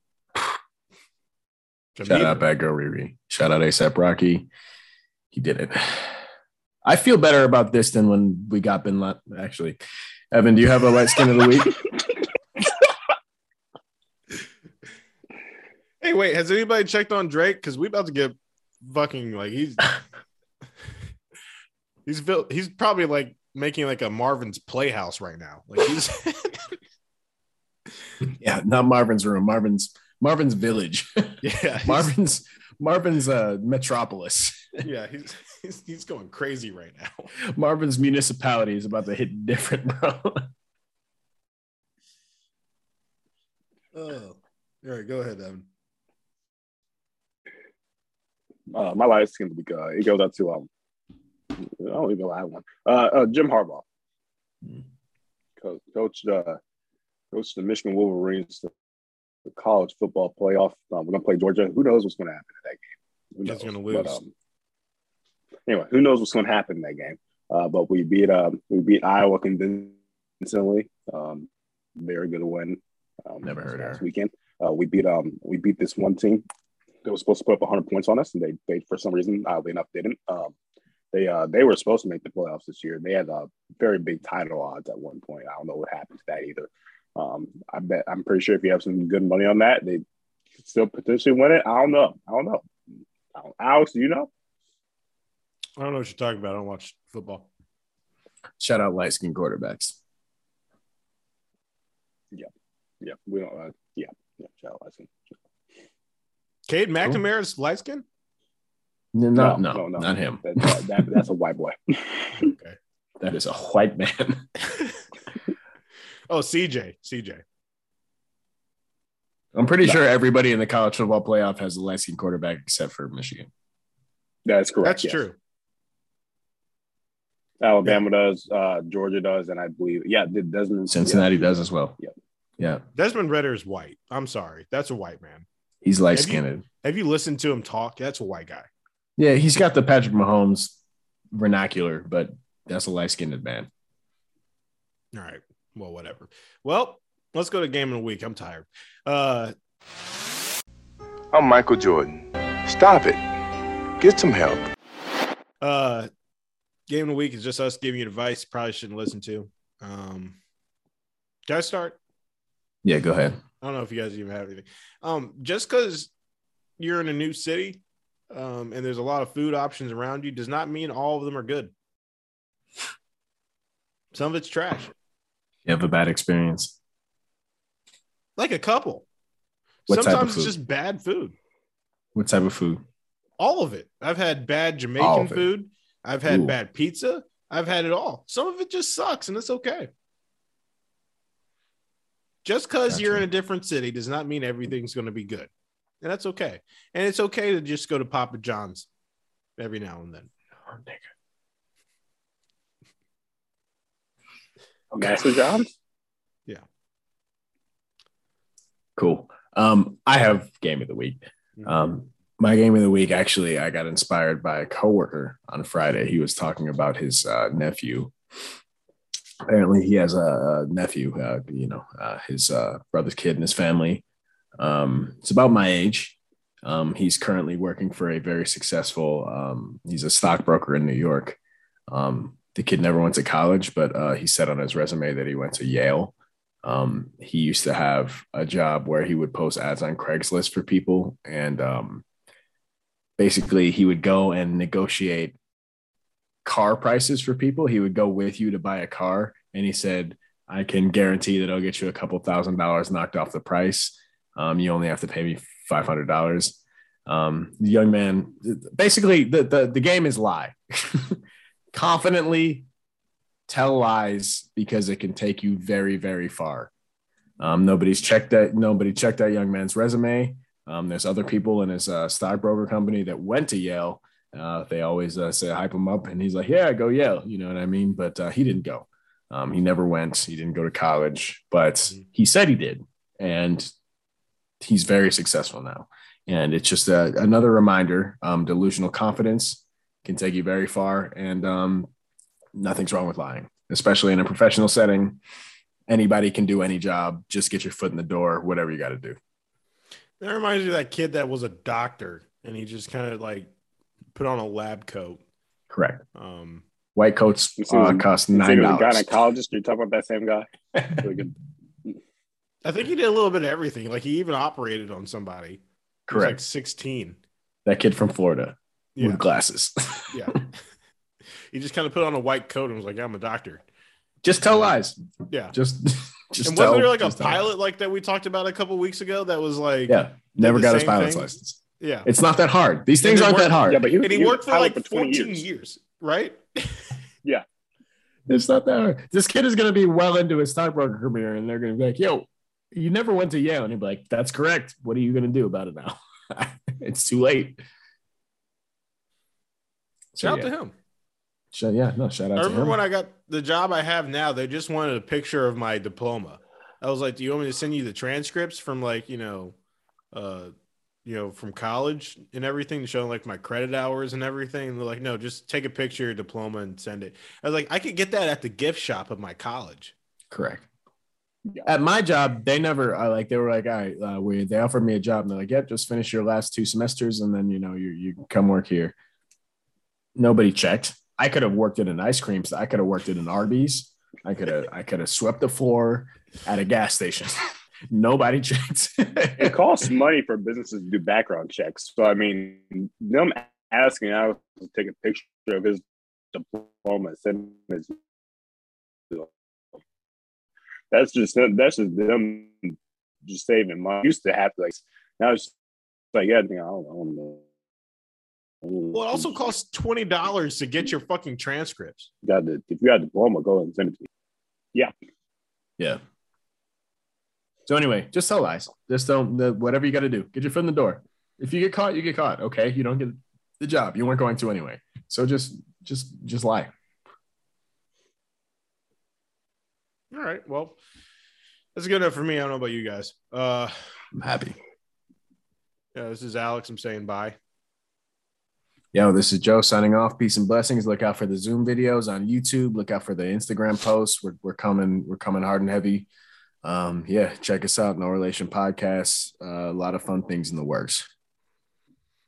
Shout out Bad Girl Riri. Shout out ASAP Rocky. He did it. I feel better about this than when we got Bin Laden. Actually, Evan, do you have a light skin of the week? [LAUGHS] Hey, wait, has anybody checked on Drake? Because we about to get fucking like he's [LAUGHS] he's built he's probably like making like a Marvin's Playhouse right now. Like he's [LAUGHS] Yeah, not Marvin's room. Marvin's Marvin's village. yeah, Marvin's Marvin's uh metropolis. [LAUGHS] yeah, he's, he's he's going crazy right now. Marvin's municipality is about to hit different, bro. Oh, all right, go ahead, Evan. Uh, my life skin week. Uh, it goes out to um. I don't even know I have one. Uh, uh Jim Harbaugh. Hmm. Co- Coach, uh, coach the Michigan Wolverines, the, the college football playoff. Um, we're gonna play Georgia. Who knows what's gonna happen in that game? Who He's knows? gonna lose. But, um, anyway, who knows what's gonna happen in that game? Uh, but we beat um we beat Iowa convincingly. Um, very good win. Um, Never heard last her. weekend. Uh, we beat um we beat this one team that was supposed to put up 100 points on us, and they they for some reason oddly enough didn't. Um, they uh they were supposed to make the playoffs this year. They had a very big title odds at one point. I don't know what happened to that either. Um, I bet I'm pretty sure if you have some good money on that, they could still potentially win it. I don't know. I don't know. I don't- Alex, do you know? I don't know what you're talking about. I don't watch football. Shout out light skin quarterbacks. Yeah, yeah, we don't. Uh, yeah, yeah. Shout out, Tyson. Cade McNamara's light skin. No, no, no, not him. That, that, that- that's a white boy. [LAUGHS] Okay. That is a white man. [LAUGHS] oh, CJ, CJ. I'm pretty No. sure everybody in the college football playoff has a light skin quarterback except for Michigan. That's correct. That's yes. true. Alabama does, uh, Georgia does, and I believe, yeah, Desmond Cincinnati does as well. Yep. Yeah. Desmond Ridder is white. I'm sorry, that's a white man. He's light Have you- skinned. Have you listened to him talk? That's a white guy. Yeah, he's got the Patrick Mahomes vernacular, but that's a light skinned man. All right. Well, whatever. Well, let's go to game of the week. I'm tired. Uh, I'm Michael Jordan. Stop it. Get some help. uh, game of the week is just us giving you advice. Probably shouldn't listen to. Um, can I start? Yeah, go ahead. I don't know if you guys even have anything. Um, just because you're in a new city, um, and there's a lot of food options around you, does not mean all of them are good. Some of it's trash. You have a bad experience. Like a couple. What Sometimes it's just bad food. What type of food? All of it. I've had bad Jamaican food. I've had Ooh. bad pizza. I've had it all. Some of it just sucks, and it's okay. Just because you're in a different city does not mean everything's going to be good, and that's okay. And it's okay to just go to Papa John's every now and then. Master Yeah. Cool. Um, I have game of the week. Um, my game of the week actually, I got inspired by a coworker on Friday. He was talking about his uh, nephew. Apparently, he has a, nephew. Uh, you know, uh, his uh, brother's kid in his family. Um, it's about my age. Um, he's currently working for a very successful. Um, he's a stockbroker in New York. Um, the kid never went to college, but uh, he said on his resume that he went to Yale. Um, he used to have a job where he would post ads on Craigslist for people, and um, basically he would go and negotiate car prices for people. He would go with you to buy a car, and he said, "I can guarantee that I'll get you a couple thousand dollars knocked off the price. Um, you only have to pay me five hundred dollars." Um, the young man, basically, the the, the game is lie. [LAUGHS] Confidently tell lies because it can take you very, very far. Um, nobody's checked that. Nobody checked that young man's resume. Um, there's other people in his uh, stockbroker company that went to Yale. Uh, they always uh, say hype him up, and he's like, "Yeah, go Yale." You know what I mean? But uh, he didn't go. Um, he never went. He didn't go to college, but he said he did, and he's very successful now. And it's just a, another reminder: um, delusional confidence can take you very far, and um, nothing's wrong with lying, especially in a professional setting. Anybody can do any job. Just get your foot in the door, whatever you got to do. That reminds me of that kid that was a doctor and he just kind of like put on a lab coat. Correct. Um, White coats You see it was uh, cost nine it was a dollars. gynecologist? You're talking about that same guy? [LAUGHS] I think he did a little bit of everything. Like he even operated on somebody. Correct. like 16. that kid from Florida Yeah. with glasses. Yeah. [LAUGHS] he just kind of put on a white coat and was like, I'm a doctor. just tell lies. Yeah. Just, [LAUGHS] just and tell. wasn't there like a just tell. pilot like that we talked about a couple weeks ago that was like, Yeah, never got his pilot's thing? license. yeah. It's not that hard. These things aren't that hard. Yeah, but he, And he was worked for like 20 14 years. right? [LAUGHS] Yeah. It's not that hard. This kid is going to be well into his stockbroker career, and they're going to be like, "Yo, you never went to Yale," and he'd be like, "That's correct. What are you going to do about it now? it's too late." So, Shout out yeah. to him. Shout- yeah, no, shout out I to remember when I got the job I have now, they just wanted a picture of my diploma. I was like, "Do you want me to send you the transcripts from like you know, uh, you know, from college and everything, showing like my credit hours and everything?" And they're like, "No, just take a picture of your diploma and send it." I was like, "I could get that at the gift shop of my college." Correct. At my job, they never I like they were like, all right, uh, we they offered me a job and they're like, yep, just finish your last two semesters and then you know you you come work here. Nobody checked. I could have worked at an ice cream. I could have worked at an Arby's. I could have I could have swept the floor at a gas station. [LAUGHS] Nobody checked. [LAUGHS] It costs money for businesses to do background checks. So I mean, them asking I was to take a picture of his diploma, send his. That's just that's just them just saving money. Used to have to like now it's like yeah, I don't know. Well, it also costs twenty dollars to get your fucking transcripts. got the if you got a diploma, go and send it to me. Yeah, yeah. So anyway, just tell lies. Just don't the, whatever you got to do. Get your foot in the door. If you get caught, you get caught. Okay, you don't get the job. You weren't going to anyway. So just just just lie. All right, well, that's good enough for me. I don't know about you guys. Uh, I'm happy. yeah, this is Alex. I'm saying bye. Yo, this is Joe signing off. Peace and blessings. Look out for the Zoom videos on YouTube. Look out for the Instagram posts. We're, we're coming. We're coming hard and heavy. Um, yeah, check us out, No Relation Podcast. Uh, a lot of fun things in the works.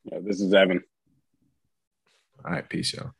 Yeah, this is Evan. All right, peace, y'all.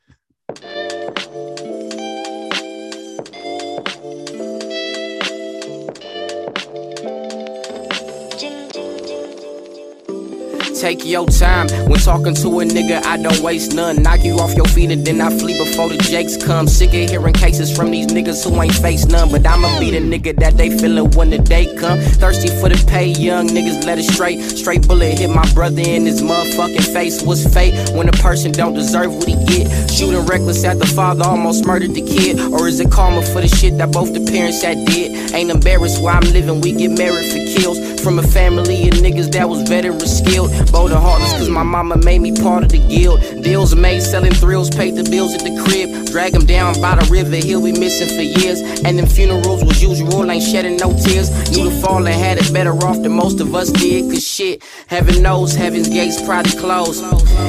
Take your time when talking to a nigga. I don't waste none. Knock you off your feet and then I flee before the jakes come. Sick of hearing cases from these niggas who ain't face none. But I'ma be the nigga that they feelin' when the day come. Thirsty for the pay, young niggas let it straight. Straight bullet hit my brother in his motherfucking face. What's fate when a person don't deserve what he get? Shooting reckless at the father, almost murdered the kid. Or is it karma for the shit that both the parents had did? Ain't embarrassed why I'm living. We get married for kills from a family of niggas that was veteran skilled. Bold and heartless, cause my mama made me part of the guild. Deals made selling thrills, paid the bills at the crib. Drag him down by the river, he'll be missing for years. And them funerals was usual, ain't shedding no tears. Knew the fallen had it better off than most of us did, cause shit, heaven knows heaven's gates probably closed.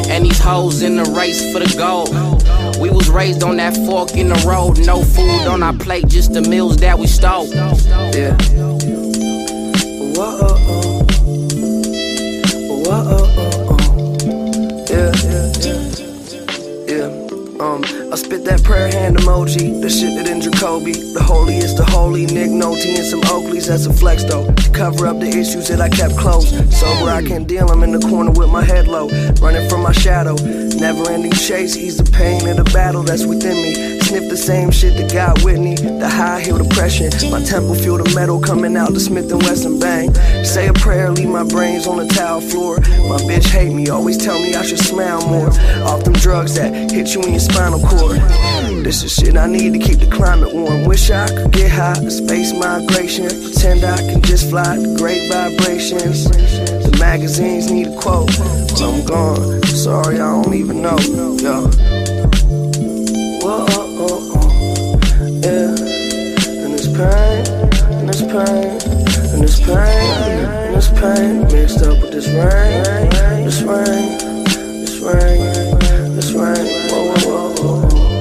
And these hoes in the race for the gold. We was raised on that fork in the road, no food on our plate, just the meals that we stole. Yeah. I spit that prayer hand emoji, the shit that in Jacoby. The holiest, the holy, Nick Nolte and some Oakleys, that's a flex though. To cover up the issues that I kept close. Sober, I can't deal, I'm in the corner with my head low. Running from my shadow. Never ending chase, ease the pain of the battle that's within me. Sniff the same shit that got Whitney. The high heel depression. My temple feel the metal coming out the Smith and Wesson bang. Say a prayer, leave my brains on the tile floor. My bitch hate me, always tell me I should smile more. Off them drugs that hit you in your spinal cord. This is shit I need to keep the climate warm. Wish I could get high, space migration. Pretend I can just fly the great vibrations. The magazines need a quote. But I'm gone. Sorry, I don't even know. Yo. Whoa, pain, and this pain, and this pain, and this pain mixed up with this rain, this rain, this rain, this rain. Whoa, whoa, whoa, whoa.